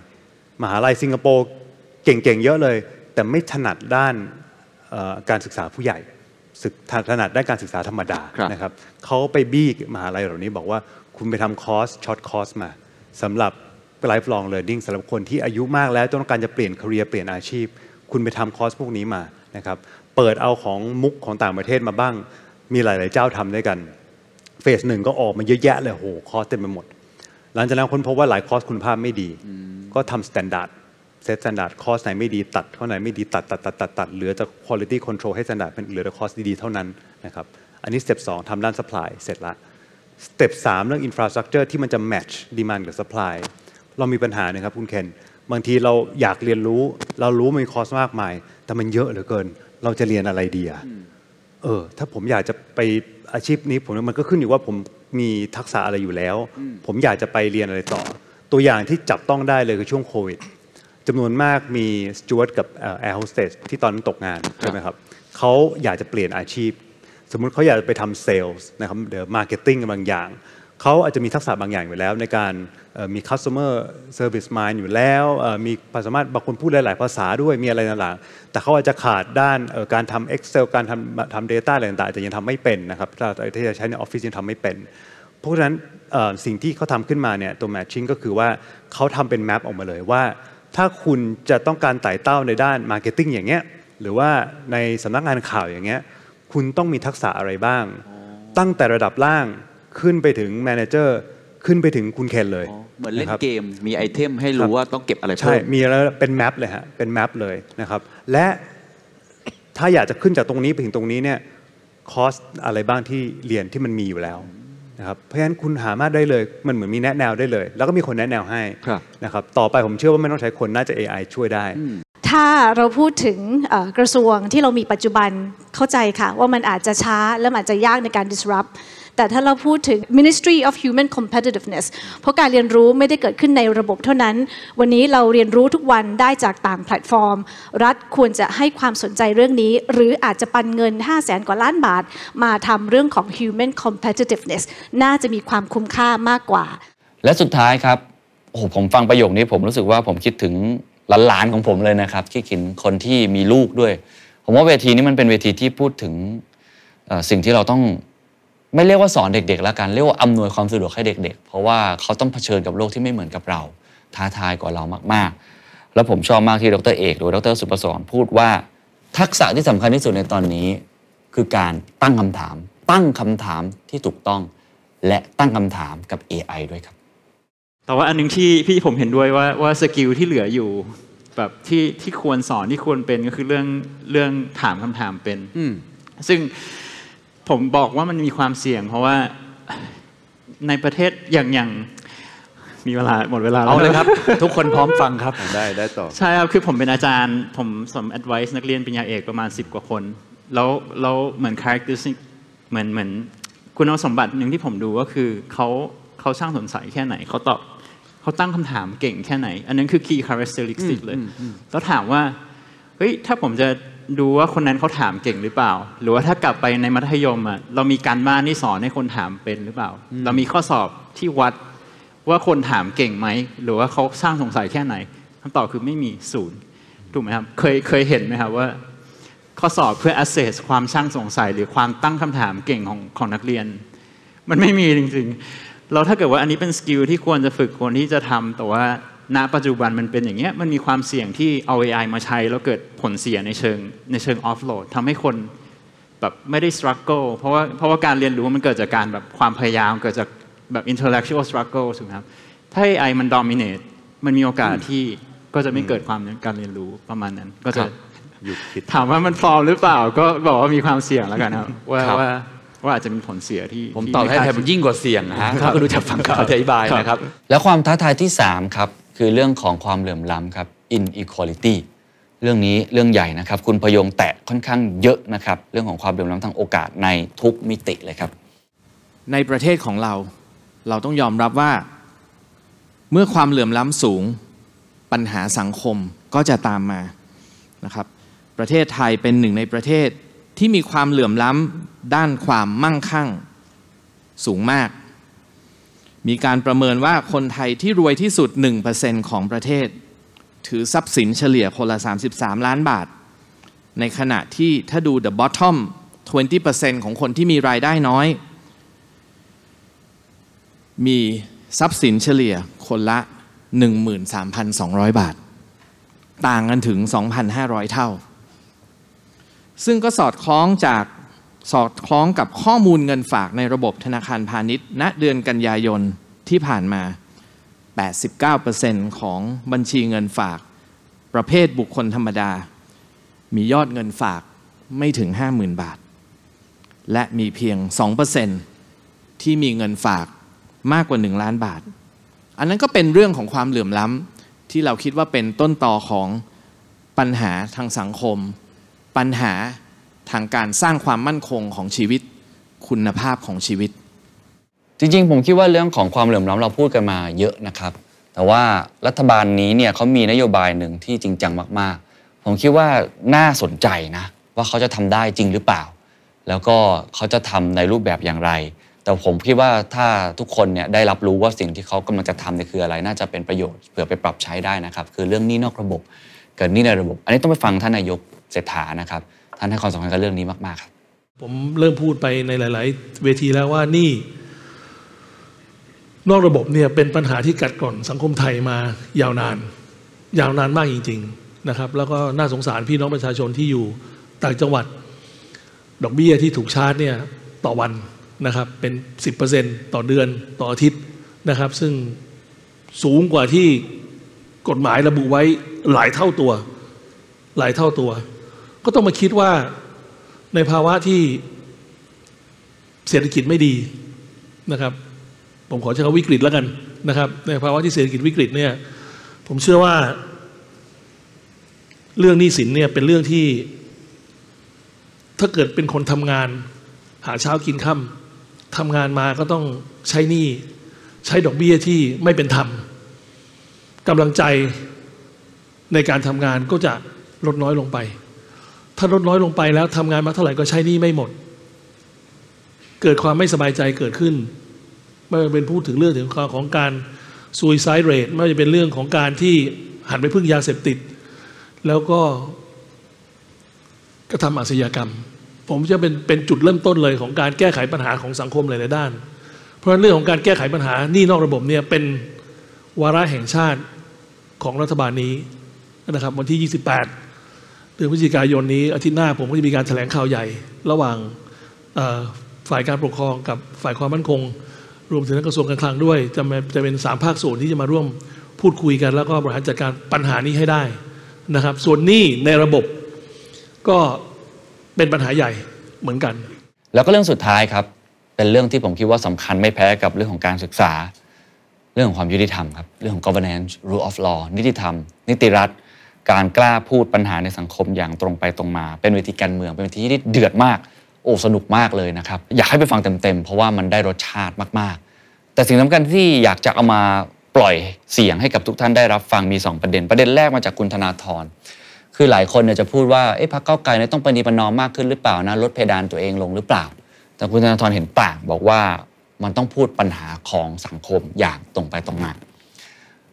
มหาลัยสิงคโปร์เก่งๆเยอะเลย แต่ไม่ถนัดด้านเอ่อการศึกษาผู้ใหญ่ศึกถนัดด้านการศึกษาธรรมดานะครับเขาไปบี้มหาลัยเหล่านี้บอกว่าคุณไปทำคอร์ส short course มาสำหรับ life long learning สำหรับคนที่อายุมากแล้วต้องการจะเปลี่ยน career เปลี่ยนอาชีพ คุณไปทำคอร์สพวกนี้มานะครับเปิดเอาของ MOOC ของต่างประเทศมาบ้าง มีหลาย ๆ เจ้าทำด้วยกัน phase หนึ่งก็ออกมาเยอะแยะเลยโหคอร์สเต็มไปหมด หลังจากนั้นค้นพบว่าหลายคอร์สคุณภาพไม่ดี ก็ทำ standard set standard คอร์สไหนไม่ดีตัดคอร์สไหนไม่ดีตัดตัดตัดตัดตัดเหลือแต่ quality control ให้ standard เป็นเหลือแต่คอร์สดีๆเท่านั้นนะครับอันนี้ step สองทำด้าน supply เสร็จละ step สามเรื่อง infrastructure ที่มันจะ match demand กับ supply เรามีปัญหานะครับคุณเคนบางทีเราอยากเรียนรู้ เรารู้มันมีคอร์สมากมาย แต่มันเยอะเหลือเกิน เราจะเรียนอะไรดีอะเออถ้าผมอยากจะไปอาชีพนี้ผมว่ามันก็ขึ้นอยู่ว่าผม มีทักษะอะไรอยู่แล้ว ผมอยากจะไปเรียนอะไรต่อ ตัวอย่างที่จับต้องได้เลยคือช่วงโควิดจำนวนมากมีสจ๊วตกับแอร์โฮสเตสที่ตอนนั้นตกงานใช่ไหมครับเขาอยากจะเปลี่ยนอาชีพ สมมุติเขาอยากจะไปทำเซลล์นะครับเดี๋ยว marketing บางอย่าง เขาอาจจะมีทักษะบางอย่างอยู่แล้ว ในการมี customer service mind อยู่แล้วมีความสามารถบางคนพูดหลาย ๆ ภาษาด้วยมีอะไรต่างๆแต่เขาอาจจะขาดด้านการทำ Excel การทำทำ data อะไรต่างๆอาจจะยังทำไม่เป็นนะครับถ้าที่จะใช้ในออฟฟิศยังทำไม่เป็นเพราะฉะนั้นสิ่งที่เขาทำขึ้นมาเนี่ยตัว matching ก็คือว่าเขาทำเป็นแมปออกมาเลยว่า ถ้าคุณจะต้องการไต่เต้าในด้าน marketing อย่างเงี้ยหรือว่าในสำนักงานข่าวอย่างเงี้ยคุณต้องมีทักษะอะไรบ้าง ตั้งแต่ระดับล่าง ขึ้นไปถึง manager ขึ้นไปถึงคุณเคนเลยเหมือนเล่นนะครับเกมมี item ให้รู้ว่าต้องเก็บอะไรใช่เพิ่มมีแล้วเป็น map เลยฮะเป็น map เลยนะครับและถ้าอยากจะขึ้นจากตรงนี้ไปถึงตรงนี้เนี่ยคอร์สอะไรบ้างที่เรียนที่มันมีอยู่แล้วนะครับเพราะฉะนั้นคุณหามาได้เลยมันเหมือนมีแนะแนวได้เลย แล้วก็มีคนแนะแนวให้นะครับต่อไปผมเชื่อว่าไม่ต้องใช้คนน่าจะ AI ช่วยได้ ถ้าเราพูดถึงเอ่อกระทรวงที่เรามีปัจจุบันเข้าใจค่ะ ว่ามันอาจจะช้าและมันอาจจะยากในการ disrupt แต่ถ้าเราพูดถึง Ministry of Human Competitiveness เพราะการเรียนรู้ไม่ได้เกิดขึ้นในระบบเท่านั้น วันนี้เราเรียนรู้ทุกวันได้จากต่างแพลตฟอร์ม รัฐควรจะให้ความสนใจเรื่องนี้ หรืออาจจะปันเงิน 5 0 0แสนกว่าล้านบาท มาทำเรื่องของ Human Competitiveness น่าจะมีความคุ้มค่ามากกว่า และสุดท้ายครับโอ้โหผมฟังประโยคนี้ผมรู้สึกว่าผมคิดถึงหลานๆของผมเลยนะครับคิดถึงคนที่มีลูกด้วย ผมว่าเวทีนี้มันเป็นเวทีที่พูดถึงสิ่งที่เราต้อง ไม่เรียกว่าสอนเด็กๆแล้วกันเรียกว่าอำนวยความสะดวกให้เด็ก ๆ เพราะว่าเขาต้องเผชิญกับโลกที่ไม่เหมือนกับเรา ท้าทายกว่าเรามากๆ แล้วผมชอบมากที่ดรเอก หรือดรสุประสรพูดว่า ทักษะที่สำคัญที่สุดในตอนนี้ คือการตั้งคำถาม ตั้งคำถามที่ถูกต้อง และตั้งคำถามกับ AI ด้วยครับ แต่ว่าอันหนึงที่พี่ผมเห็นด้วยว่าว่าสกิลที่เหลืออยู่แบบที่ที่ควรสอนที่ควรเป็นก็คือเรื่องเรื่องถามคำถามเป็นซึ่ง ผมบอกว่ามันมีความเสี่ยง เพราะว่าในประเทศอย่างอย่างมีเวลาหมดเวลาแวเอาเลยครับ ทุกคนพร้อมฟังครับได้ได้ต่อ ใช่ครับ คือผมเป็นอาจารย์ ผมสอน advice นักเรียนปริญญาเอกประมาณ 10 กว่าคน แล้วแล้วเหมือน characteristic เหมือนเหมือนคุณสมบัติหนึ่งที่ผมดูก็คือเขาเขาสร้างสงสัยแค่ไหนเขาตอบเขาตั้งคำถามเก่งแค่ไหน อันนั้นคือ key characteristic เลย แล้วถามว่าเฮ้ยถ้าผมจะ ดูว่าคนนั้นเขาถามเก่งหรือเปล่า หรือว่าถ้ากลับไปในมัธยมอะเรามีการบ้านที่สอนให้คนถามเป็นหรือเปล่า เรามีข้อสอบที่วัดว่าคนถามเก่งไหมหรือว่าเขาสร้างสงสัยแค่ไหนคำตอบคือไม่มีศูนย์ถูกไหมครับเคยเคยเห็นไหมครับว่า ข้อสอบเพื่อ assess ความช่างสงสัย หรือความตั้งคำถามเก่งของของนักเรียน มันไม่มีจริงๆเราถ้าเกิดว่าอันนี้เป็นสกิลที่ควรจะฝึกควรที่จะทำแต่ว่า ณปัจจุบันมันเป็นอย่างเงี้ยมันมีความเสี่ยงที่เอา AI มาใช้แล้วเกิดผลเสียในเชิงในเชิง offload ทำให้คนแบบไม่ได้ struggle เพราะว่าเพราะว่าการเรียนรู้มันเกิดจากการแบบความพยายามเกิดจากแบบ intellectual struggle ถูกไหมครับ ถ้า AI มัน dominate มันมีโอกาสที่ก็จะไม่เกิดความการเรียนรู้ประมาณนั้น ก็จะหยุดคิดถามว่ามันพร้อมหรือเปล่า ก็บอกว่ามีความเสี่ยงแล้วกันครับว่าครับว่าว่าอาจจะมีผลเสียที่ผมที่ตอบให้ไคาดแทนมันยิ่งกว่าเสี่ยงนะฮะถ้าก็ดูจากฟังคำอธิบายนะครับ และความท้าทายที่ 3 ครับ คือเรื่องของความเหลื่อมล้ำครับ inequality เรื่องนี้เรื่องใหญ่นะครับ คุณพยงแตะค่อนข้างเยอะนะครับ เรื่องของความเหลื่อมล้ำทางโอกาสในทุกมิติเลยครับ ในประเทศของเราเราต้องยอมรับว่า เมื่อความเหลื่อมล้ำสูงปัญหาสังคมก็จะตามมานะครับ ประเทศไทยเป็นหนึ่งในประเทศที่มีความเหลื่อมล้ำด้านความมั่งคั่งสูงมาก มีการประเมินว่าคนไทยที่รวยที่สุด 1%ของประเทศ ถือทรัพย์สินเฉลี่ยคนละ 33 ล้านบาท ในขณะที่ถ้าดู the bottom 20%ของคนที่มีรายได้น้อย มีทรัพย์สินเฉลี่ยคนละ 13,200 บาท ต่างกันถึง 2,500 เท่า ซึ่งก็สอดคล้องจาก สอดคล้องกับข้อมูลเงินฝากในระบบธนาคารพาณิชย์ ณเดือนกันยายนที่ผ่านมา 89%ของบัญชีเงินฝาก ประเภทบุคคลธรรมดา มียอดเงินฝากไม่ถึง 50,000 บาท และมีเพียง 2%ที่มีเงินฝากมากกว่า 1 ล้านบาท อันนั้นก็เป็นเรื่องของความเหลื่อมล้ำที่เราคิดว่าเป็นต้นต่อของปัญหาทางสังคม ปัญหา ทางการสร้างความมั่นคงของชีวิต คุณภาพของชีวิต จริงๆ ผมคิดว่าเรื่องของความเหลื่อมล้ำเราพูดกันมาเยอะนะครับ แต่ว่ารัฐบาลนี้เนี่ยเขามีนโยบายหนึ่งที่จริงจังมากๆ ผมคิดว่าน่าสนใจนะว่าเขาจะทำได้จริงหรือเปล่า แล้วก็เขาจะทำในรูปแบบอย่างไร แต่ผมคิดว่าถ้าทุกคนเนี่ยได้รับรู้ว่าสิ่งที่เขากำลังจะทำเนี่ยคืออะไรน่าจะเป็นประโยชน์เผื่อไปปรับใช้ได้นะครับ คือเรื่องนี้นอกระบบกับนี้ในระบบ อันนี้ต้องไปฟังท่านนายกเศรษฐานะครับ ท่านให้ความสำคัญกับเรื่องนี้มาก ๆ ครับ ผมเริ่มพูดไปในหลาย ๆ เวทีแล้วว่านี่ นอกระบบเนี่ยเป็นปัญหาที่กัดกร่อนสังคมไทยมายาวนาน ยาวนานมากจริง ๆ นะครับ แล้วก็น่าสงสารพี่น้องประชาชนที่อยู่ต่างจังหวัด ดอกเบี้ยที่ถูกชาร์จเนี่ยต่อวันนะครับ เป็น 10%ต่อเดือนต่ออาทิตย์นะครับ ซึ่งสูงกว่าที่กฎหมายระบุไว้หลายเท่าตัว หลายเท่าตัว ก็ต้องมาคิดว่าในภาวะที่เศรษฐกิจไม่ดีนะครับ ผมขอใช้คำวิกฤตแล้วกันนะครับ ในภาวะที่เศรษฐกิจวิกฤตเนี่ย ผมเชื่อว่า เรื่องหนี้สินเนี่ยเป็นเรื่องที่ ถ้าเกิดเป็นคนทำงาน หาเช้ากินค่ำทำงานมาก็ต้องใช้หนี้ใช้ดอกเบี้ยที่ไม่เป็นธรรมกำลังใจในการทำงานก็จะลดน้อยลงไป ถ้าลดน้อยลงไปแล้วทำงานมาเท่าไหร่ก็ใช้หนี้ไม่หมด เกิดความไม่สบายใจเกิดขึ้น ไม่ว่าเป็นพูดถึงเรื่องถึงของการ suicide rate ไม่ว่าจะเป็นเรื่องของการที่หันไปพึ่งยาเสพติด แล้วก็กระทำอาชญากรรม ผมจะเป็นเป็นจุดเริ่มต้นเลยของการแก้ไขปัญหาของสังคมหลายๆด้าน เพราะฉะนั้นเรื่องของการแก้ไขปัญหานี้นอกระบบเนี่ยเป็นวาระแห่งชาติของรัฐบาลนี้นะครับวันที่ 28 เดือนพฤศจิกายนนี้อาทิตย์หน้าผมก็จะมีการแถลงข่าวใหญ่ ระหว่างฝ่ายการปกครองกับฝ่ายความมั่นคง รวมถึงกระทรวงการคลังด้วย จะจะเป็นสามภาคส่วนที่จะมาร่วมพูดคุยกัน แล้วก็บริหารจัดการปัญหานี้ให้ได้นะครับ ส่วนนี้ในระบบก็เป็นปัญหาใหญ่เหมือนกัน แล้วก็เรื่องสุดท้ายครับ เป็นเรื่องที่ผมคิดว่าสำคัญไม่แพ้กับเรื่องของการศึกษา เรื่องของความยุติธรรมครับเรื่องของ governance rule of law นิติธรรม นิติรัฐ การกล้าพูดปัญหาในสังคมอย่างตรงไปตรงมา เป็นเวทีการเมือง เป็นเวทีที่เดือดมาก โอ้สนุกมากเลยนะครับ อยากให้ไปฟังเต็มๆ เพราะว่ามันได้รสชาติมากๆ แต่สิ่งสำคัญที่อยากจะเอามาปล่อยเสียงให้กับทุกท่านได้รับฟังมี 2 ประเด็น ประเด็นแรกมาจากคุณธนาธรคือหลายคนเนี่ยจะพูดว่าเอ๊ะพรรคเก้าไกลเนี่ยต้องปฏิปนอมมากขึ้นหรือเปล่านะลดเพดานตัวเองลงหรือเปล่า แต่คุณธนาธรเห็นต่างบอกว่ามันต้องพูดปัญหาของสังคมอย่างตรงไปตรงมา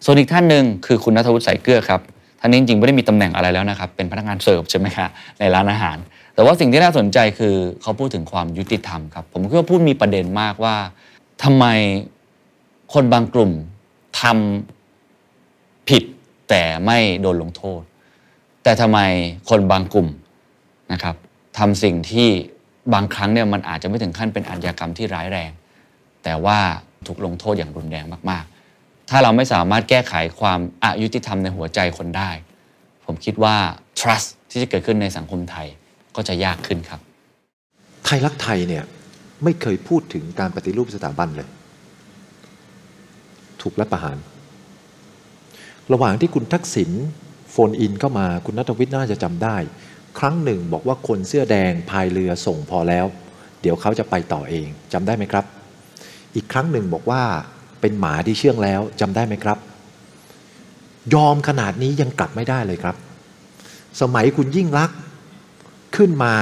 ส่วนอีกท่านหนึ่งคือคุณนัทวุฒิสายเกลือครับ ท่านนี้จริงๆไม่ได้มีตำแหน่งอะไรแล้วนะครับ เป็นพนักงานเสิร์ฟใช่ไหมคะในร้านอาหาร แต่ว่าสิ่งที่น่าสนใจคือเขาพูดถึงความยุติธรรมครับ ผมคิดว่าพูดมีประเด็นมากว่าทำไมคนบางกลุ่มทำผิดแต่ไม่โดนลงโทษ แต่ทำไมคนบางกลุ่มนะครับทำสิ่งที่บางครั้งเนี่ยมันอาจจะไม่ถึงขั้นเป็นอาชญากรรมที่ร้ายแรง แต่ว่าถูกลงโทษอย่างรุนแรงมากๆ ถ้าเราไม่สามารถแก้ไขความอายุติธรรมในหัวใจคนได้ ผมคิดว่า trust ที่จะเกิดขึ้นในสังคมไทยก็จะยากขึ้นครับ ไทยรักไทยเนี่ยไม่เคยพูดถึงการปฏิรูปสถาบันเลย ถูกรัฐประหาร ระหว่างที่คุณทักษิณโฟนอินเข้ามาคุณนัทวิทย์น่าจะจำได้ ครั้งหนึ่งบอกว่าคนเสื้อแดงพายเรือส่งพอแล้ว เดี๋ยวเขาจะไปต่อเองจำได้ไหมครับ อีกครั้งหนึ่งบอกว่า เป็นหมาที่เชื่องแล้วจำได้ไหมครับ ยอมขนาดนี้ยังกลับไม่ได้เลยครับ สมัยคุณยิ่งรักขึ้นมา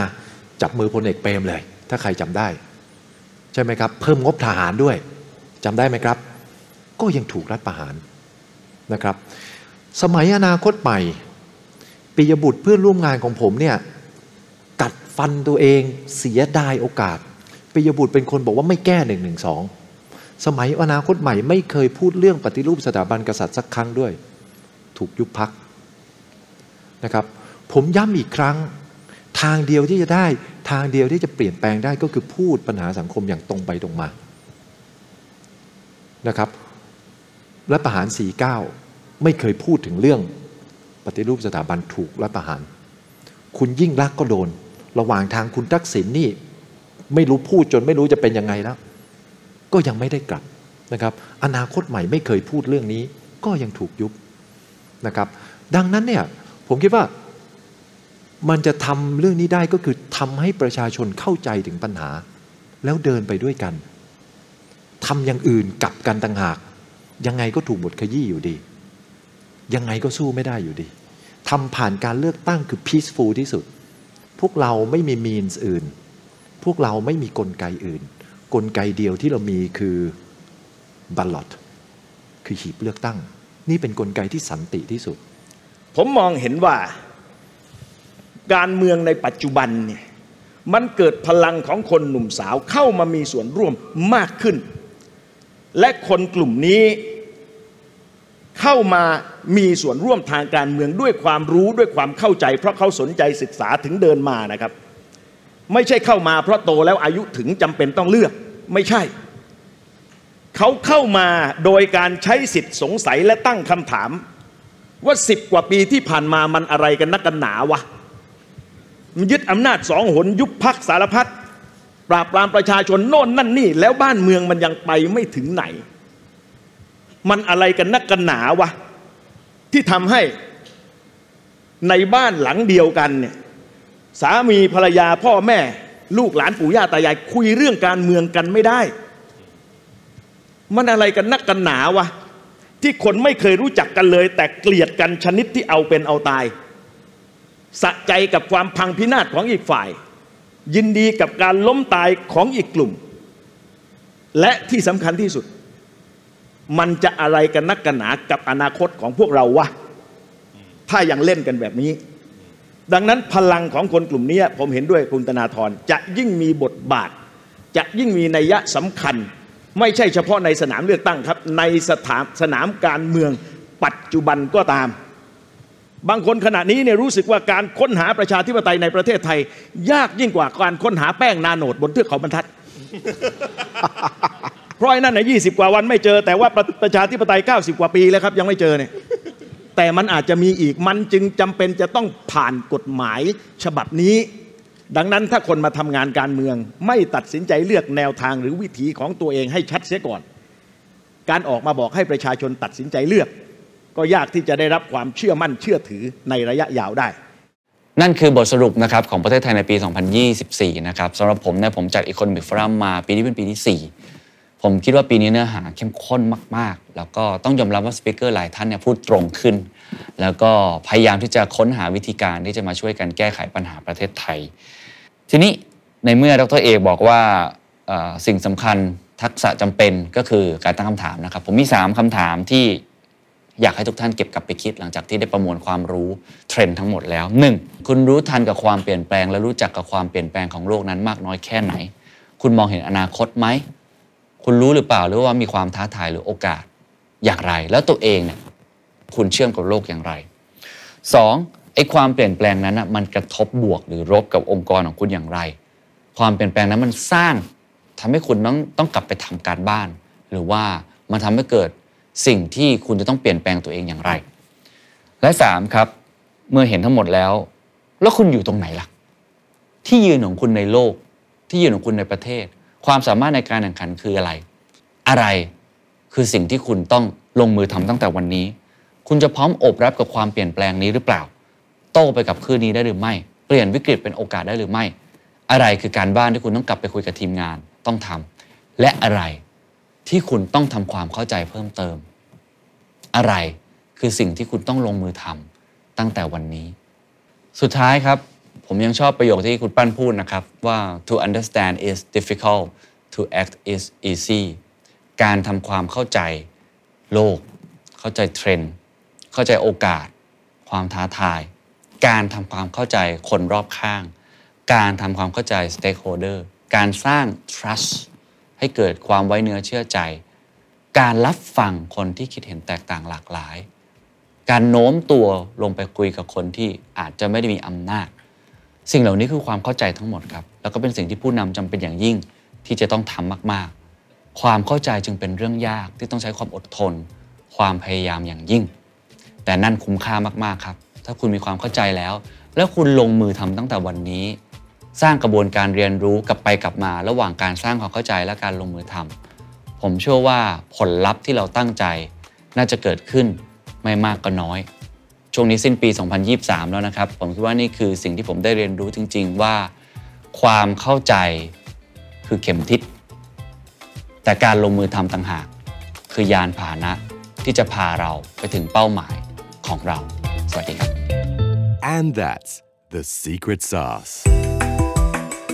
จับมือพลเอกเปรมเลย ถ้าใครจำได้ ใช่ไหมครับ เพิ่มงบทหารด้วยจำได้ไหมครับ ก็ยังถูกรัฐประหารนะครับ สมัยอนาคตใหม่ปิยบุตรเพื่อนร่วมงานของผมเนี่ยกัดฟันตัวเองเสียดายโอกาสปิยบุตรเป็นคนบอกว่าไม่แก้หนึ่งหนึ่งสอง สมัยอนาคตใหม่ไม่เคยพูดเรื่องปฏิรูปสถาบันกษัตริย์สักครั้งด้วย ถูกยุบพักนะครับ ผมย้ำอีกครั้ง ทางเดียวที่จะได้ ทางเดียวที่จะเปลี่ยนแปลงได้ก็คือพูดปัญหาสังคมอย่างตรงไปตรงมานะครับรัฐประหาร 49 ไม่เคยพูดถึงเรื่องปฏิรูปสถาบันถูกรัฐประหาร คุณยิ่งรักก็โดน ระหว่างทางคุณทักษิณนนี่ ไม่รู้พูดจนไม่รู้จะเป็นยังไงแล้ว ก็ยังไม่ได้กลับนะครับ อนาคตใหม่ไม่เคยพูดเรื่องนี้ ก็ยังถูกยุบนะครับ ดังนั้นเนี่ยผมคิดว่ามันจะทำเรื่องนี้ได้ก็คือทำให้ประชาชนเข้าใจถึงปัญหา แล้วเดินไปด้วยกันทำอย่างอื่นกลับกันต่างหาก ยังไงก็ถูกบทขยี้อยู่ดี ยังไงก็สู้ไม่ได้อยู่ดีทำผ่านการเลือกตั้งคือ peaceful ที่สุด พวกเราไม่มี means อื่น พวกเราไม่มีกลไกอื่น กลไกเดียวที่เรามีคือ ballot คือหีบเลือกตั้ง นี่เป็นนกลไกที่สันติที่สุด ผมมองเห็นว่าการเมืองในปัจจุบันเนี่ยมันเกิดพลังของคนหนุ่มสาวเข้ามามีส่วนร่วมมากขึ้น และคนกลุ่มนี้เข้ามามีส่วนร่วมทางการเมืองด้วยความรู้ด้วยความเข้าใจ เพราะเขาสนใจศึกษาถึงเดินมานะครับ ไม่ใช่เข้ามาเพราะโตแล้วอายุถึงจำเป็นต้องเลือก ไม่ใช่ เขาเข้ามาโดยการใช้สิทธิ์สงสัยและตั้งคำถาม ว่าสิบกว่าปีที่ผ่านมามันอะไรกันนักกันหนาวะมันยึดอำนาจสองหนยุบพักสารพัดปราบปรามประชาชนโน่นนั่นนี่ แล้วบ้านเมืองมันยังไปไม่ถึงไหน มันอะไรกันนักกันหนาวะที่ทำให้ในบ้านหลังเดียวกันเนี่ย สามีภรรยาพ่อแม่ ลูกหลานปู่ย่าตายาย คุยเรื่องการเมืองกันไม่ได้ มันอะไรกันนักกันหนาวะที่คนไม่เคยรู้จักกันเลย แต่เกลียดกันชนิดที่เอาเป็นเอาตาย สะใจกับความพังพินาศของอีกฝ่าย ยินดีกับการล้มตายของอีกกลุ่ม และที่สำคัญที่สุด มันจะอะไรกันนักกันหนากับอนาคตของพวกเราวะถ้ายังเล่นกันแบบนี้ ดังนั้นพลังของคนกลุ่มนี้ผมเห็นด้วยคุณธนาธรจะยิ่งมีบทบาท จะยิ่งมีนัยยะสำคัญ ไม่ใช่เฉพาะในสนามเลือกตั้งครับ ในสถานสนามการเมืองปัจจุบันก็ตาม บางคนขณะนี้เนี่ยรู้สึกว่าการค้นหาประชาธิปไตยในประเทศไทย ยากยิ่งกว่าการค้นหาแป้งนาโนดบนเทือกเขาบรรทัดเพราะไอ้นั่นน่ะยี่สิบกว่าวันไม่เจอ แต่ว่าประประชาธิปไตย 90 กว่าปีแล้วครับยังไม่เจอเนี่ย แต่มันอาจจะมีอีกมันจึงจำเป็นจะต้องผ่านกฎหมายฉบับนี้ ดังนั้นถ้าคนมาทำงานการเมือง ไม่ตัดสินใจเลือกแนวทางหรือวิถีของตัวเองให้ชัดเสียก่อน การออกมาบอกให้ประชาชนตัดสินใจเลือก ก็ยากที่จะได้รับความเชื่อมั่นเชื่อถือในระยะยาวได้นั่นคือบทสรุปนะครับของประเทศไทยในปี 2024 นะครับสำหรับผมเนี่ยผมจัด Economic Forum มาปีนี้เป็นปีที่4 ผมคิดว่าปีนี้เนื้อหาเข้มข้นมาก ๆ แล้วก็ต้องยอมรับว่าสปิเกอร์หลายท่านเนี่ยพูดตรงขึ้น แล้วก็พยายามที่จะค้นหาวิธีการที่จะมาช่วยกันแก้ไขปัญหาประเทศไทย ทีนี้ในเมื่อดรเอกบอกว่าสิ่งสำคัญทักษะจำเป็นก็คือการตั้งคำถามนะครับ ผมมี 3คำถามที่อยากให้ทุกท่านเก็บกลับไปคิดหลังจากที่ได้ประมวลความรู้เทรนด์ทั้งหมดแล้ว 1. คุณรู้ทันกับความเปลี่ยนแปลง และรู้จักกับความเปลี่ยนแปลงของโลกนั้นมากน้อยแค่ไหน คุณมองเห็นอนาคตไหม คุณรู้หรือเปล่าหรือว่ามีความท้าทายหรือโอกาสอย่างไร แล้วตัวเองเนี่ยคุณเชื่อมกับโลกอย่างไรสองไอ้ความเปลี่ยนแปลงนั้นนะมันกระทบบวกหรือลบกับองค์กรของคุณอย่างไร ความเปลี่ยนแปลงนั้นมันสร้างทำให้คุณต้องต้องกลับไปทำการบ้าน หรือว่ามันทำให้เกิดสิ่งที่คุณจะต้องเปลี่ยนแปลงตัวเองอย่างไร และสามครับ เมื่อเห็นทั้งหมดแล้ว แล้วคุณอยู่ตรงไหนล่ะ ที่ยืนของคุณในโลก ที่ยืนของคุณในประเทศ ความสามารถในการแข่งขันคืออะไร อะไรคือสิ่งที่คุณต้องลงมือทำตั้งแต่วันนี้ คุณจะพร้อมอบรับกับความเปลี่ยนแปลงนี้หรือเปล่า โต้ไปกับคลื่นนี้ได้หรือไม่ เปลี่ยนวิกฤตเป็นโอกาสได้หรือไม่ อะไรคือการบ้านที่คุณต้องกลับไปคุยกับทีมงานต้องทำและอะไรที่คุณต้องทำความเข้าใจเพิ่มเติม อะไรคือสิ่งที่คุณต้องลงมือทำตั้งแต่วันนี้ สุดท้ายครับ ผมยังชอบประโยคที่คุณปั้นพูดนะครับ ว่า to understand is difficult to act is easy การทำความเข้าใจโลก เข้าใจเทรนด์เข้าใจโอกาส ความท้าทาย การทำความเข้าใจคนรอบข้าง การทำความเข้าใจ stakeholder การสร้าง trust ให้เกิดความไว้เนื้อเชื่อใจ การรับฟังคนที่คิดเห็นแตกต่างหลากหลาย การโน้มตัวลงไปคุยกับคนที่อาจจะไม่ได้มีอำนาจ สิ่งเหล่านี้คือความเข้าใจทั้งหมดครับ แล้วก็เป็นสิ่งที่ผู้นำจำเป็นอย่างยิ่งที่จะต้องทำมาก ๆ ความเข้าใจจึงเป็นเรื่องยากที่ต้องใช้ความอดทน ความพยายามอย่างยิ่ง แต่นั่นคุ้มค่ามาก ๆ ครับ ถ้าคุณมีความเข้าใจแล้ว แล้วคุณลงมือทำตั้งแต่วันนี้ สร้างกระบวนการเรียนรู้กลับไปกลับมา ระหว่างการสร้างความเข้าใจและการลงมือทำผมเชื่อว่าผลลัพธ์ที่เราตั้งใจน่าจะเกิดขึ้นไม่มากก็น้อย ช่วงนี้สิ้นปี 2023 แล้วนะครับ ผมคิดว่านี่คือสิ่งที่ผมได้เรียนรู้จริง ๆ ว่า ความเข้าใจคือเข็มทิศ แต่การลงมือทำต่างหาก คือยานพาหนะที่จะพาเราไปถึงเป้าหมายของเรา สวัสดีครับ And that's the secret sauce.